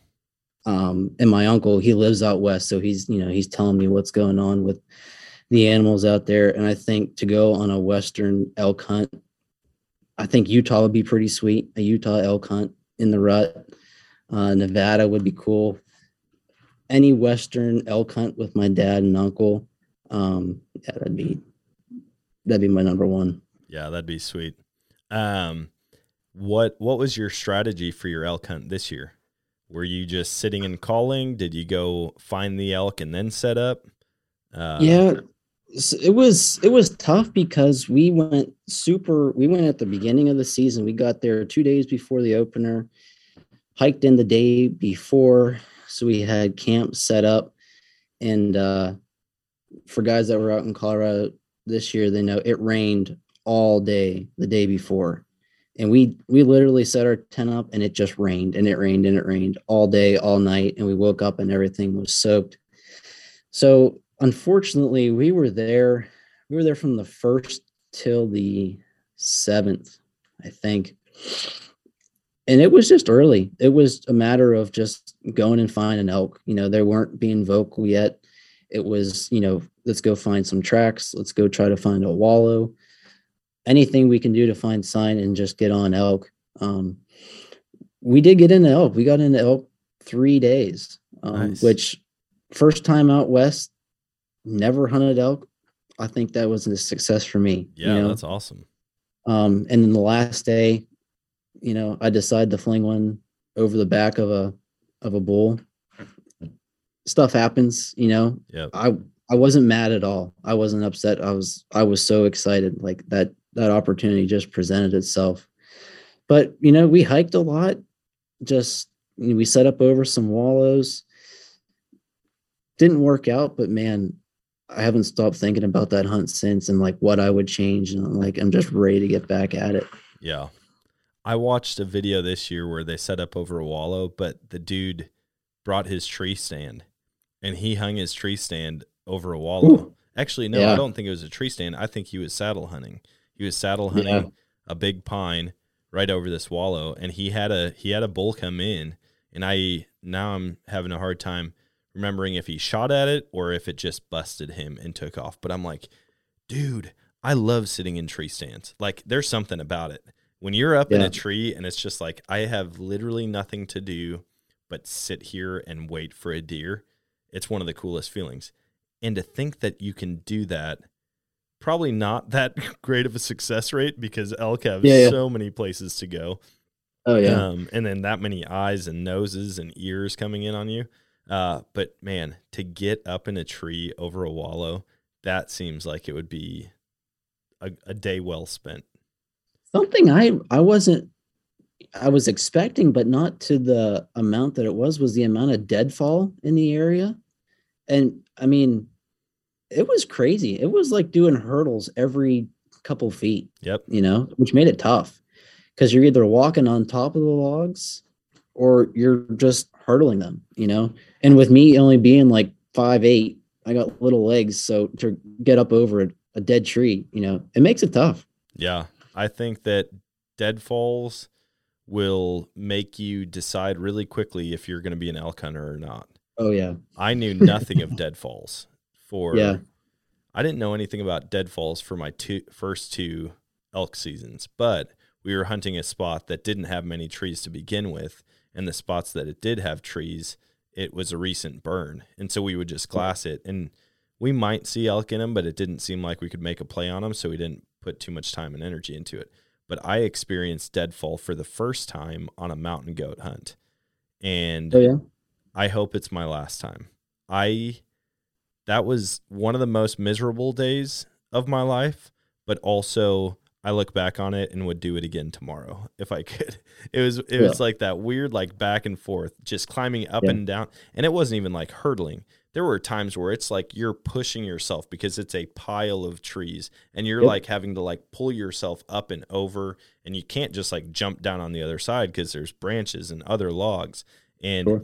Um, and my uncle he lives out west so he's you know he's telling me what's going on with the animals out there. And i think to go on a western elk hunt i think utah would be pretty sweet. A utah elk hunt in the rut. Uh, nevada would be cool. Any western elk hunt with my dad and uncle um, yeah that'd be that'd be my number one. Yeah, that'd be sweet. Um what what was your strategy for your elk hunt this year? Were you just sitting and calling? Did you go find the elk and then set up? Uh, yeah it was it was tough because we went super we went at the beginning of the season we got there two days before the opener hiked in the day before so we had camp set up and uh for guys that were out in colorado this year they know it rained all day the day before and we we literally set our tent up and it just rained and it rained and it rained all day all night and we woke up and everything was soaked. So unfortunately we were there we were there from the first till the seventh i think. And it was just early. It was a matter of just going and find an elk. You know they weren't being vocal yet. It was you know let's go find some tracks. Let's go try to find a wallow anything we can do to find sign and just get on elk um, we did get into elk we got into elk three days um, Nice. which first time out west never hunted elk i think that was a success for me Yeah, you know? that's awesome. um, and then the last day you know i decided to fling one over the back of a of a bull stuff happens you know Yep. i i wasn't mad at all i wasn't upset i was i was so excited like that that opportunity just presented itself but you know we hiked a lot just you know, we set up over some wallows didn't work out but man I haven't stopped thinking about that hunt since and like what I would change and like I'm just ready to get back at it. Yeah. I watched a video this year where they set up over a wallow, but the dude brought his tree stand and he hung his tree stand over a wallow. Ooh. Actually, no, Yeah. I don't think it was a tree stand. I think he was saddle hunting. He was saddle hunting Yeah. a big pine right over this wallow and he had a he had a bull come in and I now I'm having a hard time remembering if he shot at it or if it just busted him and took off. But I'm like, dude, I love sitting in tree stands. Like there's something about it. When you're up in a tree and it's just like I have literally nothing to do but sit here and wait for a deer, it's one of the coolest feelings. And to think that you can do that, probably not that great of a success rate because elk have Yeah, yeah. so many places to go. Oh yeah. Um, and then that many eyes and noses and ears coming in on you. Uh, but man, to get up in a tree over a wallow, that seems like it would be a, a day well spent. Something I I wasn't I was expecting, but not to the amount that it was, was the amount of deadfall in the area. And I mean, it was crazy. It was like doing hurdles every couple feet, Yep. you know, which made it tough because you're either walking on top of the logs or you're just hurdling them, you know. And with me only being like five eight, I got little legs, so to get up over a, a dead tree, you know, it makes it tough. Yeah. I think that deadfalls will make you decide really quickly if you're going to be an elk hunter or not. Oh yeah, I knew nothing of deadfalls for Yeah. I didn't know anything about deadfalls for my two first two elk seasons, but we were hunting a spot that didn't have many trees to begin with, and the spots that it did have trees, it was a recent burn, and so we would just hmm. glass it, and we might see elk in them, but it didn't seem like we could make a play on them, so we didn't put too much time and energy into it. But I experienced deadfall for the first time on a mountain goat hunt, and oh yeah. I hope it's my last time. I that was one of the most miserable days of my life, but also I look back on it and would do it again tomorrow if I could. It was it was like that weird like back and forth, just climbing up Yeah. and down. And it wasn't even like hurdling. There were times where it's like you're pushing yourself because it's a pile of trees and you're Yep. like having to like pull yourself up and over and you can't just like jump down on the other side because there's branches and other logs. And Sure.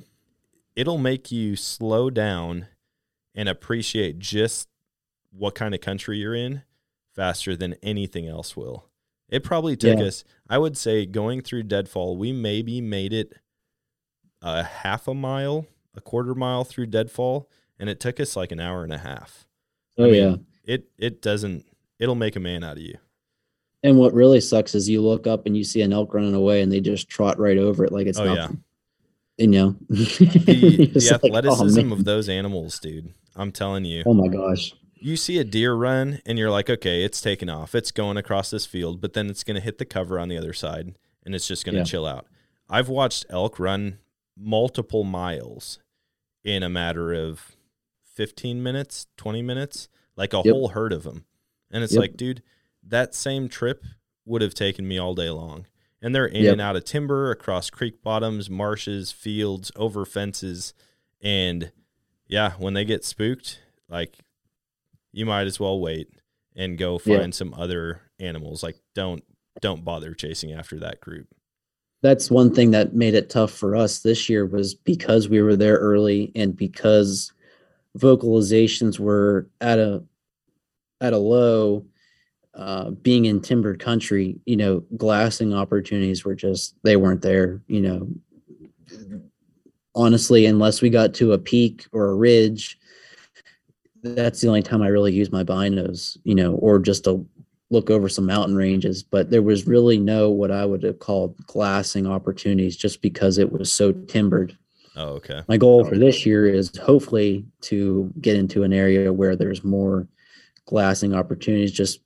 it'll make you slow down and appreciate just what kind of country you're in faster than anything else will. It probably took Yeah. us, I would say, going through Deadfall, we maybe made it a half a mile, a quarter mile through Deadfall, and it took us like an hour and a half. Oh I mean, yeah. It it doesn't it'll make a man out of you. And what really sucks is you look up and you see an elk running away and they just trot right over it like it's Oh, nothing. You know, The, the like, oh, athleticism of those animals, dude. I'm telling you. Oh my gosh. you see a deer run and you're like, okay, it's taking off. It's going across this field, but then it's going to hit the cover on the other side and it's just going to Yeah. chill out. I've watched elk run multiple miles in a matter of 15 minutes, 20 minutes, like a Yep. whole herd of them. And it's Yep. like, dude, that same trip would have taken me all day long. And they're in Yep. and out of timber, across creek bottoms, marshes, fields, over fences. And yeah, when they get spooked, like you might as well wait and go Yeah. find some other animals. Like don't don't bother chasing after that group. That's one thing that made it tough for us this year was because we were there early and because vocalizations were at a at a low uh, being in timbered country, you know, glassing opportunities were just they weren't there, you know. Honestly, unless we got to a peak or a ridge, that's the only time I really use my binos, you know, or just to look over some mountain ranges. But there was really no what I would have called glassing opportunities just because it was so timbered. Oh, okay. My goal for this year is hopefully to get into an area where there's more glassing opportunities just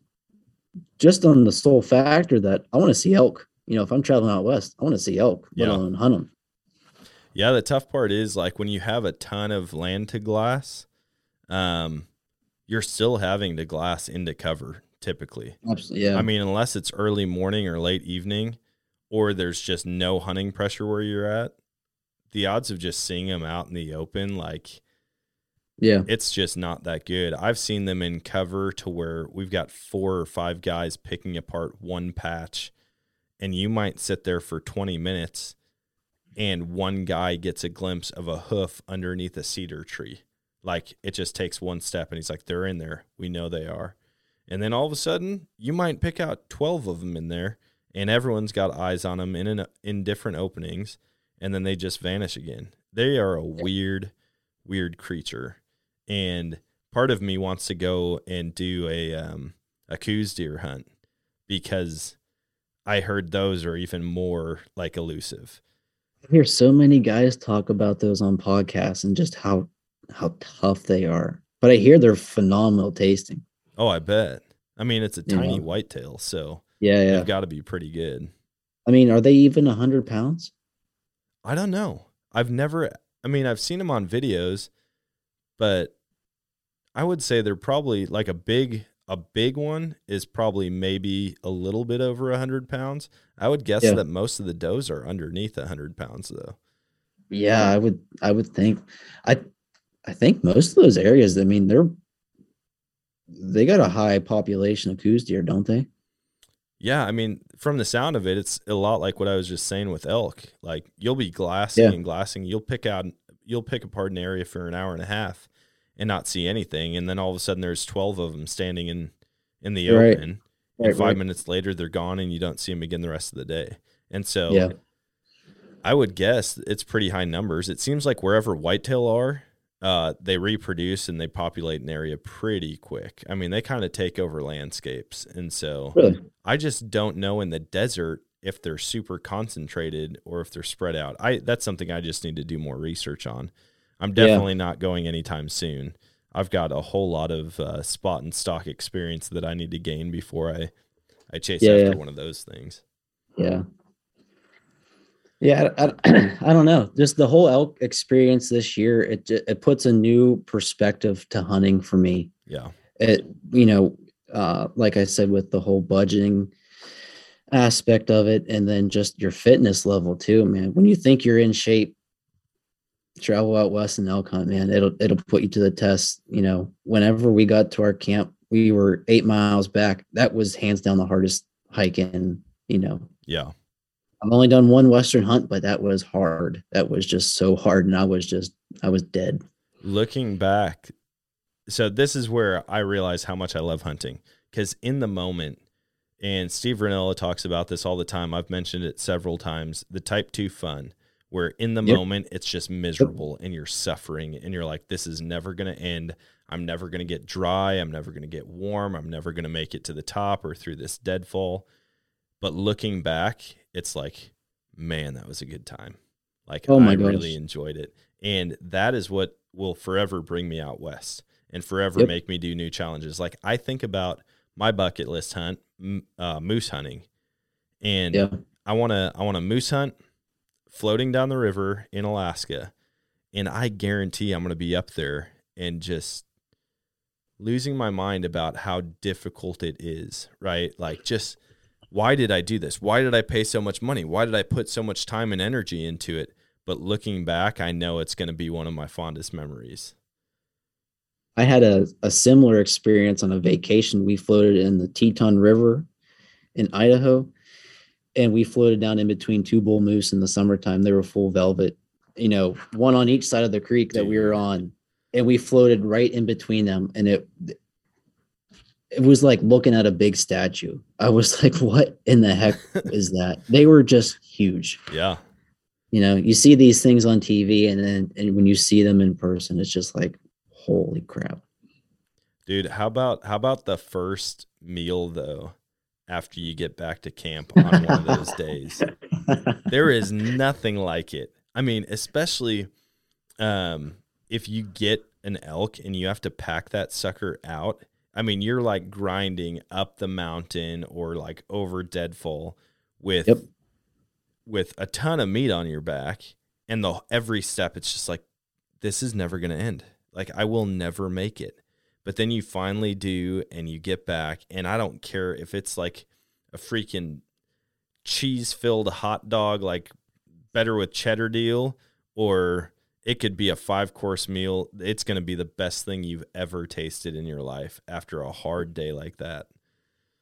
just on the sole factor that I want to see elk. You know, if I'm traveling out west, I want to see elk, let Yeah. alone hunt them. Yeah, the tough part is like when you have a ton of land to glass, um, you're still having to glass into cover typically. Absolutely. Yeah. I mean, unless it's early morning or late evening, or there's just no hunting pressure where you're at, the odds of just seeing them out in the open, like Yeah. it's just not that good. I've seen them in cover to where we've got four or five guys picking apart one patch, and you might sit there for 20 minutes, and one guy gets a glimpse of a hoof underneath a cedar tree. Like it just takes one step, and he's like, they're in there. We know they are. And then all of a sudden, you might pick out 12 of them in there, and everyone's got eyes on them in, an, in different openings, and then they just vanish again. They are a weird, weird creature and part of me wants to go and do a um, a Coues deer hunt because I heard those are even more like elusive. I hear so many guys talk about those on podcasts and just how how tough they are. But I hear they're phenomenal tasting. Oh, I bet. I mean, it's a You tiny know? whitetail, so Yeah, yeah. they've got to be pretty good. I mean, are they even a hundred pounds? I don't know. I've never. I mean, I've seen them on videos, but I would say they're probably like a big. A big one is probably maybe a little bit over a hundred pounds. I would guess Yeah. that most of the does are underneath a hundred pounds, though. Yeah, I would I would think I I think most of those areas, I mean, they're they got a high population of Coues deer, don't they? Yeah, I mean, from the sound of it, it's a lot like what I was just saying with elk. Like you'll be glassing Yeah. and glassing, you'll pick out, you'll pick apart an area for an hour and a half and not see anything, and then all of a sudden there's twelve of them standing in in the Right. open, and five right. minutes later they're gone, and you don't see them again the rest of the day. And so, Yeah. I would guess it's pretty high numbers. It seems like wherever whitetail are, uh, they reproduce and they populate an area pretty quick. I mean, they kind of take over landscapes, and so. Really? I just don't know in the desert if they're super concentrated or if they're spread out. I that's something I just need to do more research on. I'm Yeah. definitely not going anytime soon. I've got a whole lot of uh, spot and stock experience that I need to gain before I I chase Yeah, after yeah. one of those things. Yeah. Yeah, I, I, I don't know. Just the whole elk experience this year, it it puts a new perspective to hunting for me. Yeah, It, you know, uh, like I said, with the whole budgeting aspect of it, and then just your fitness level too, man. When you think you're in shape, travel out west and elk hunt, man. It'll it'll put you to the test. You know, whenever we got to our camp, we were eight miles back. That was hands down the hardest hike in. You know, yeah, I've only done one Western hunt, but that was hard. That was just so hard, and I was just I was dead. looking back so this is where i realize how much i love hunting because in the moment and steve Rinella talks about this all the time i've mentioned it several times the type 2 fun where in the Yep. moment it's just miserable and you're suffering and you're like this is never going to end i'm never going to get dry i'm never going to get warm i'm never going to make it to the top or through this deadfall but looking back it's like man that was a good time like Oh my i gosh. really enjoyed it and that is what will forever bring me out west and forever Yep. make me do new challenges. Like I think about my bucket list hunt, uh, moose hunting, and Yeah. I want to I want to moose hunt floating down the river in Alaska, and I guarantee I'm going to be up there and just losing my mind about how difficult it is. Right, like just why did I do this? Why did I pay so much money? Why did I put so much time and energy into it? But looking back, I know it's going to be one of my fondest memories. I had a, a similar experience on a vacation. We floated in the Teton River in Idaho, and we floated down in between two bull moose in the summertime. They were full velvet, you know, one on each side of the creek that we were on, and we floated right in between them, and it it was like looking at a big statue. I was like, "What in the heck is that?" They were just huge. Yeah. You know, you see these things on TV, and then and when you see them in person, it's just like, "Holy crap!" Dude, how about how about the first meal though after you get back to camp on one of those days? There is nothing like it. I mean, especially um if you get an elk and you have to pack that sucker out. I mean, you're like grinding up the mountain or like over deadfall with Yep. with a ton of meat on your back and the every step it's just like this is never going to end. Like I will never make it. But then you finally do and you get back and I don't care if it's like a freaking cheese filled hot dog like better with cheddar deal or it could be a five course meal. It's going to be the best thing you've ever tasted in your life after a hard day like that.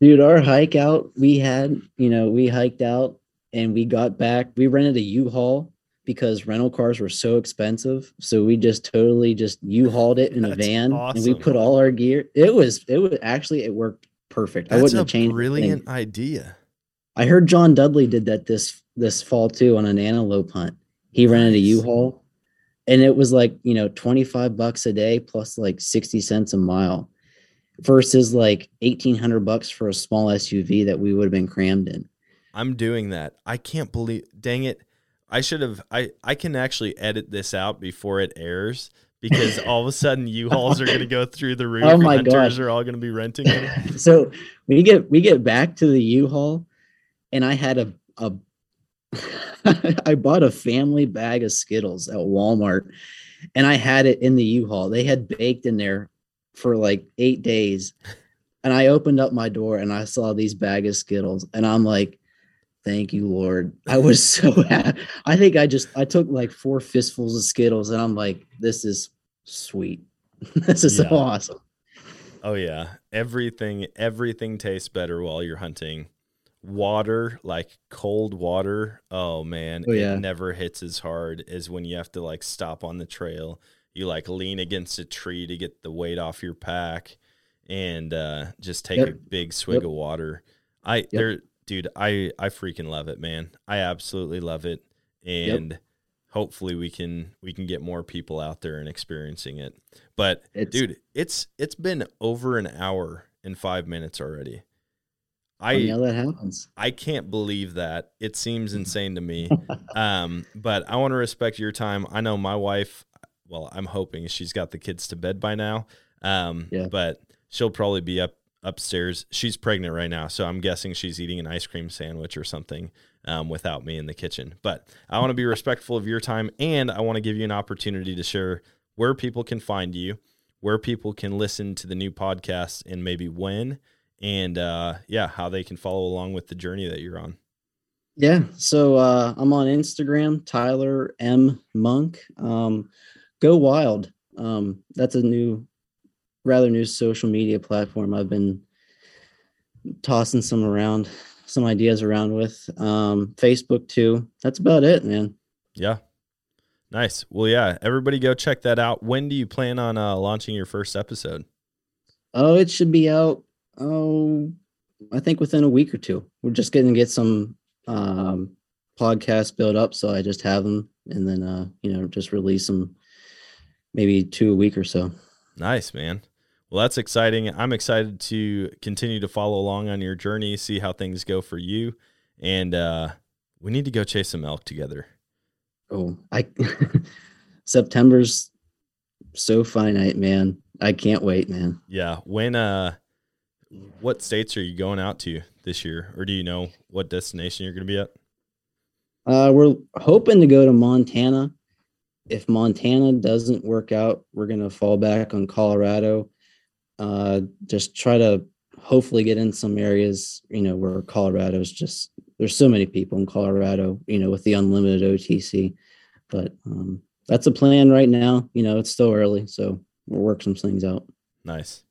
Dude, our hike out, we had, you know, we hiked out and we got back. We rented a U-Haul because rental cars were so expensive. So we just totally just U-Hauled it in a van and we put all our gear. It was it was actually it worked perfect. I That's wouldn't a have changed. brilliant idea. I heard John Dudley did that this this fall too on an antelope hunt. He rented a Nice. U-Haul and it was like, you know, 25 bucks a day plus like 60 cents a mile versus like 1800 bucks for a small SUV that we would have been crammed in. I'm doing that. I can't believe. Dang it! I should have. I I can actually edit this out before it airs because all of a sudden U-Hauls are going to go through the roof. Oh my gosh. are all going to be renting them. so we get we get back to the U-Haul and I had a a I bought a family bag of Skittles at Walmart and I had it in the U-Haul. They had baked in there for like 8 days. And I opened up my door and I saw these bag of Skittles and I'm like thank you Lord. I was so happy. I think I just I took like four fistfuls of Skittles and I'm like this is sweet. this is Yeah. so awesome. Oh yeah, everything everything tastes better while you're hunting. Water, like cold water. Oh man, Oh, yeah. it never hits as hard as when you have to like stop on the trail. You like lean against a tree to get the weight off your pack and uh just take a big swig Yep. of water. I there dude, I I freaking love it, man. I absolutely love it. And hopefully we can we can get more people out there and experiencing it. But It's dude it's it's been over an hour and five minutes already i how that happens. i can't believe that it seems insane to me um but i want to respect your time i know my wife well i'm hoping she's got the kids to bed by now um Yeah. but she'll probably be up upstairs she's pregnant right now so i'm guessing she's eating an ice cream sandwich or something um, without me in the kitchen but i want to be respectful of your time and i want to give you an opportunity to share where people can find you where people can listen to the new podcast and maybe when and uh yeah how they can follow along with the journey that you're on Yeah. So uh, I'm on Instagram, Tyler M Monk. Um, GoWild. Um, that's a new, rather new social media platform. I've been tossing some around, some ideas around with. Um, Facebook too. That's about it, man. yeah nice well yeah everybody go check that out when do you plan on uh launching your first episode Oh, it should be out. Oh, I think within a week or two. We're just going to get some um, podcasts built up, so I just have them, and then uh, you know just release them maybe two a week or so. nice man well that's exciting i'm excited to continue to follow along on your journey see how things go for you and uh we need to go chase some elk together Oh, I September's so finite, man. I can't wait, man. yeah when uh what states are you going out to this year or do you know what destination you're going to be at Uh, we're hoping to go to Montana. If Montana doesn't work out, we're gonna fall back on Colorado. Uh, just try to hopefully get in some areas, you know, where Colorado's just there's so many people in Colorado, you know, with the unlimited OTC. But um, that's a plan right now. You know, it's still early, so we'll work some things out. Nice.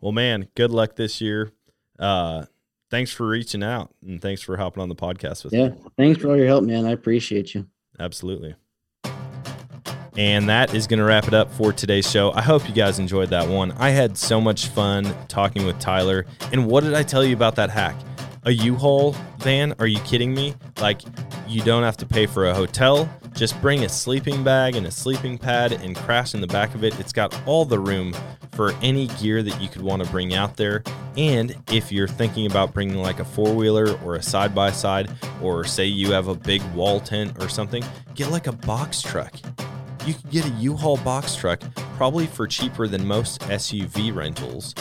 Well, man, good luck this year. Uh, thanks for reaching out and thanks for hopping on the podcast with Yeah, me. thanks for all your help, man. I appreciate you. Absolutely. And that is going to wrap it up for today's show. I hope you guys enjoyed that one. I had so much fun talking with Tyler. And what did I tell you about that hack? A U-Haul van? Are you kidding me? Like, you don't have to pay for a hotel. Just bring a sleeping bag and a sleeping pad and crash in the back of it. It's got all the room for any gear that you could want to bring out there. And if you're thinking about bringing like a four wheeler or a side by side, or say you have a big wall tent or something, get like a box truck. You can get a U-Haul box truck probably for cheaper than most SUV rentals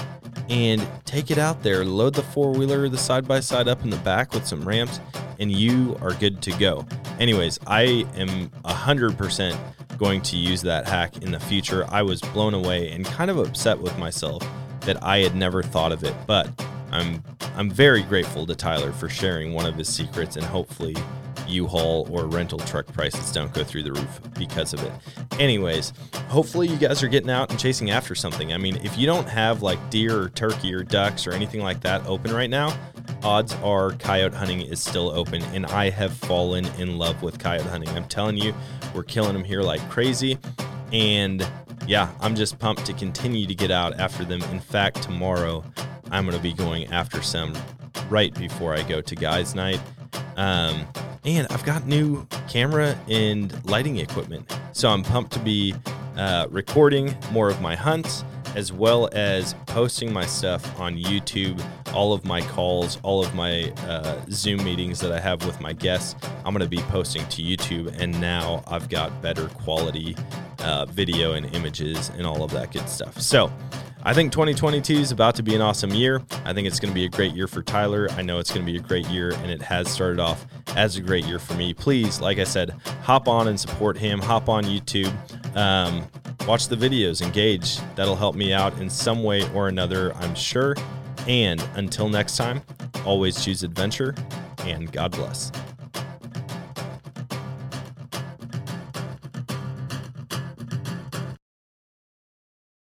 and take it out there, load the four wheeler the side by side up in the back with some ramps, and you are good to go. Anyways, I am 100% going to use that hack in the future. I was blown away and kind of upset with myself that I had never thought of it, but I'm I'm very grateful to Tyler for sharing one of his secrets and hopefully U-Haul or rental truck prices don't go through the roof because of it. Anyways, hopefully you guys are getting out and chasing after something. I mean, if you don't have like deer or turkey or ducks or anything like that open right now, odds are coyote hunting is still open and I have fallen in love with coyote hunting. I'm telling you, we're killing them here like crazy and yeah, I'm just pumped to continue to get out after them. In fact, tomorrow I'm going to be going after some right before I go to guys' night. Um, and I've got new camera and lighting equipment. So I'm pumped to be uh, recording more of my hunts as well as posting my stuff on YouTube, all of my calls, all of my uh, Zoom meetings that I have with my guests. I'm going to be posting to YouTube, and now I've got better quality uh, video and images and all of that good stuff. So, I think 2022 is about to be an awesome year. I think it's going to be a great year for Tyler. I know it's going to be a great year, and it has started off as a great year for me. Please, like I said, hop on and support him. Hop on YouTube. Um, watch the videos, engage. That'll help me out in some way or another, I'm sure. And until next time, always choose adventure and God bless.